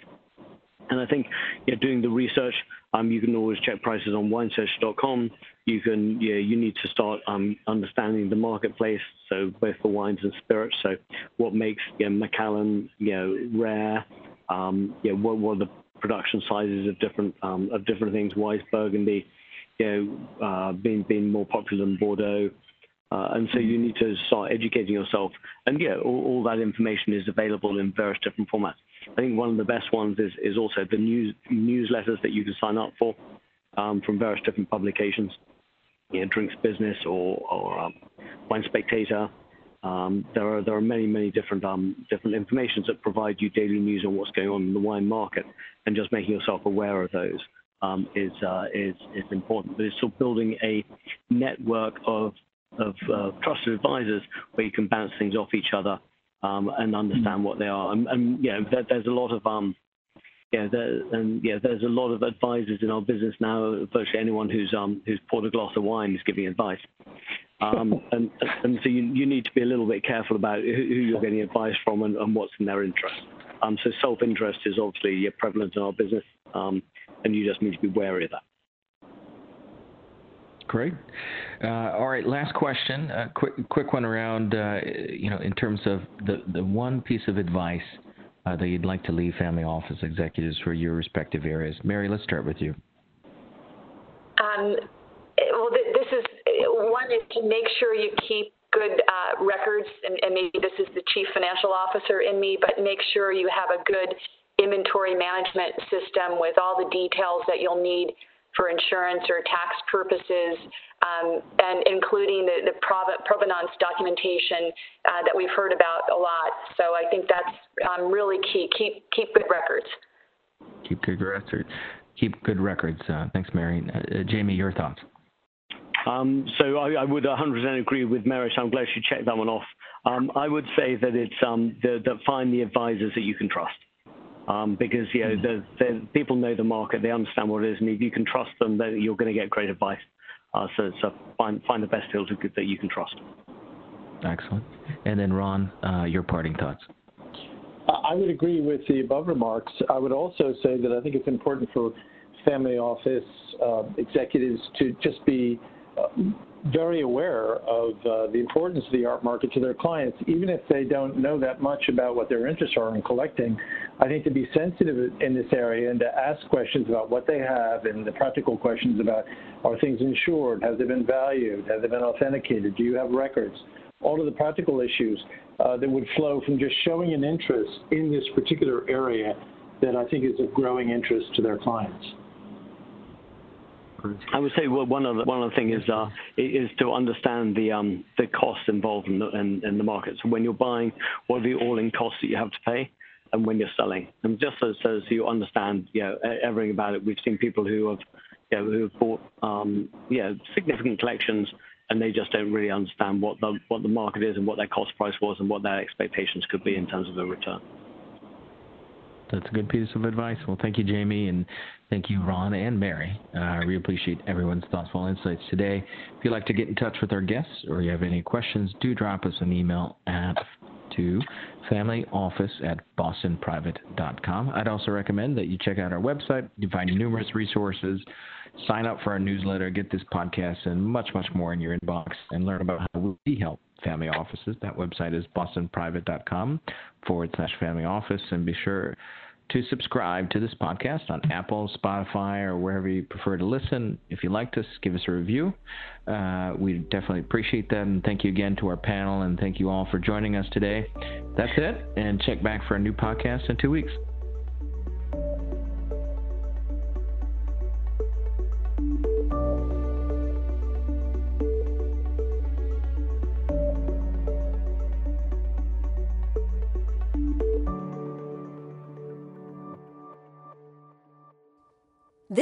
And I think yeah, doing the research, um, you can always check prices on winesearch.com. You can, yeah, you need to start um, understanding the marketplace. So both for wines and spirits. So what makes yeah, Macallan, you know, rare? Um, yeah, what, what are the production sizes of different um, of different things? Why is Burgundy, you know, uh, being being more popular than Bordeaux? Uh, and so you need to start educating yourself. And yeah, all, all, that information is available in various different formats. I think one of the best ones is, is also the news newsletters that you can sign up for um, from various different publications, you know, Drinks Business or, or um, Wine Spectator. Um, there are there are many many different um, different informations that provide you daily news on what's going on in the wine market, and just making yourself aware of those um, is uh, is is important. But it's still building a network of of uh, trusted advisors where you can bounce things off each other um, and understand what they are. And, and yeah, there, there's a lot of um, yeah, there, and yeah, there's a lot of advisors in our business now. Virtually anyone who's um, who's poured a glass of wine is giving advice, um, and and so you you need to be a little bit careful about who, who you're getting advice from and, and what's in their interest. Um, so self-interest is obviously yeah, prevalent in our business, um, and you just need to be wary of that. Great. Uh, all right, last question. A quick, quick one around, uh, you know, in terms of the, the one piece of advice uh, that you'd like to leave family office executives for your respective areas. Mary, let's start with you. Um, well, this is one is to make sure you keep good uh, records, and, and maybe this is the chief financial officer in me, but make sure you have a good inventory management system with all the details that you'll need for insurance or tax purposes, um, and including the, the provenance documentation uh, that we've heard about a lot. So I think that's um, really key. Keep keep good records. Keep good records. Keep good records. Uh, thanks, Mary. Uh, Jamie, your thoughts. Um, so I, I, would 100% agree with Mary. So I'm glad she checked that one off. Um, I would say that it's um, the, that find the advisors that you can trust um, because you know the, the, people know the market, they understand what it is, and if you can trust them, then you're going to get great advice. Uh, so, so find find the best deals that you can trust. Excellent. And then Ron, uh, your parting thoughts. I would agree with the above remarks. I would also say that I think it's important for family office uh, executives to just be very aware of uh, the importance of the art market to their clients, even if they don't know that much about what their interests are in collecting. I think to be sensitive in this area and to ask questions about what they have and the practical questions about are things insured, have they been valued, have they been authenticated, do you have records, all of the practical issues uh, that would flow from just showing an interest in this particular area that I think is of growing interest to their clients. I would say well, one of the one of the things is uh, is to understand the um, the costs involved in the, in, in the market. So when you're buying, what are the all-in costs that you have to pay, and when you're selling, and just so, so you understand, you know, everything about it. We've seen people who have, you know, who have bought, um, significant collections, and they just don't really understand what the what the market is and what their cost price was and what their expectations could be in terms of the return. That's a good piece of advice. Well, thank you, Jamie, and thank you, Ron and Mary. Uh, really appreciate everyone's thoughtful insights today. If you'd like to get in touch with our guests or you have any questions, do drop us an email at to familyoffice at bostonprivate.com. I'd also recommend that you check out our website. You find numerous resources, sign up for our newsletter, get this podcast, and much, much more in your inbox, and learn about how we help family offices. That website is bostonprivate.com forward slash family office. And be sure to subscribe to this podcast on Apple, Spotify, or wherever you prefer to listen. If you liked us, give us a review. Uh, we definitely appreciate that. And thank you again to our panel, and thank you all for joining us today. That's it, and check back for a new podcast in two weeks.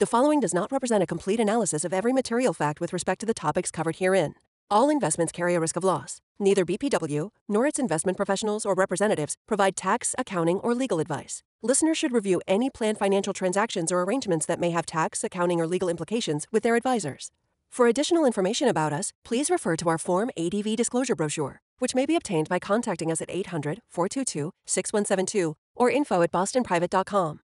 The following does not represent a complete analysis of every material fact with respect to the topics covered herein. All investments carry a risk of loss. Neither BPW nor its investment professionals or representatives provide tax, accounting, or legal advice. Listeners should review any planned financial transactions or arrangements that may have tax, accounting, or legal implications with their advisors. For additional information about us, please refer to our Form ADV disclosure brochure, which may be obtained by contacting us at 800 422 6172 or info at bostonprivate.com.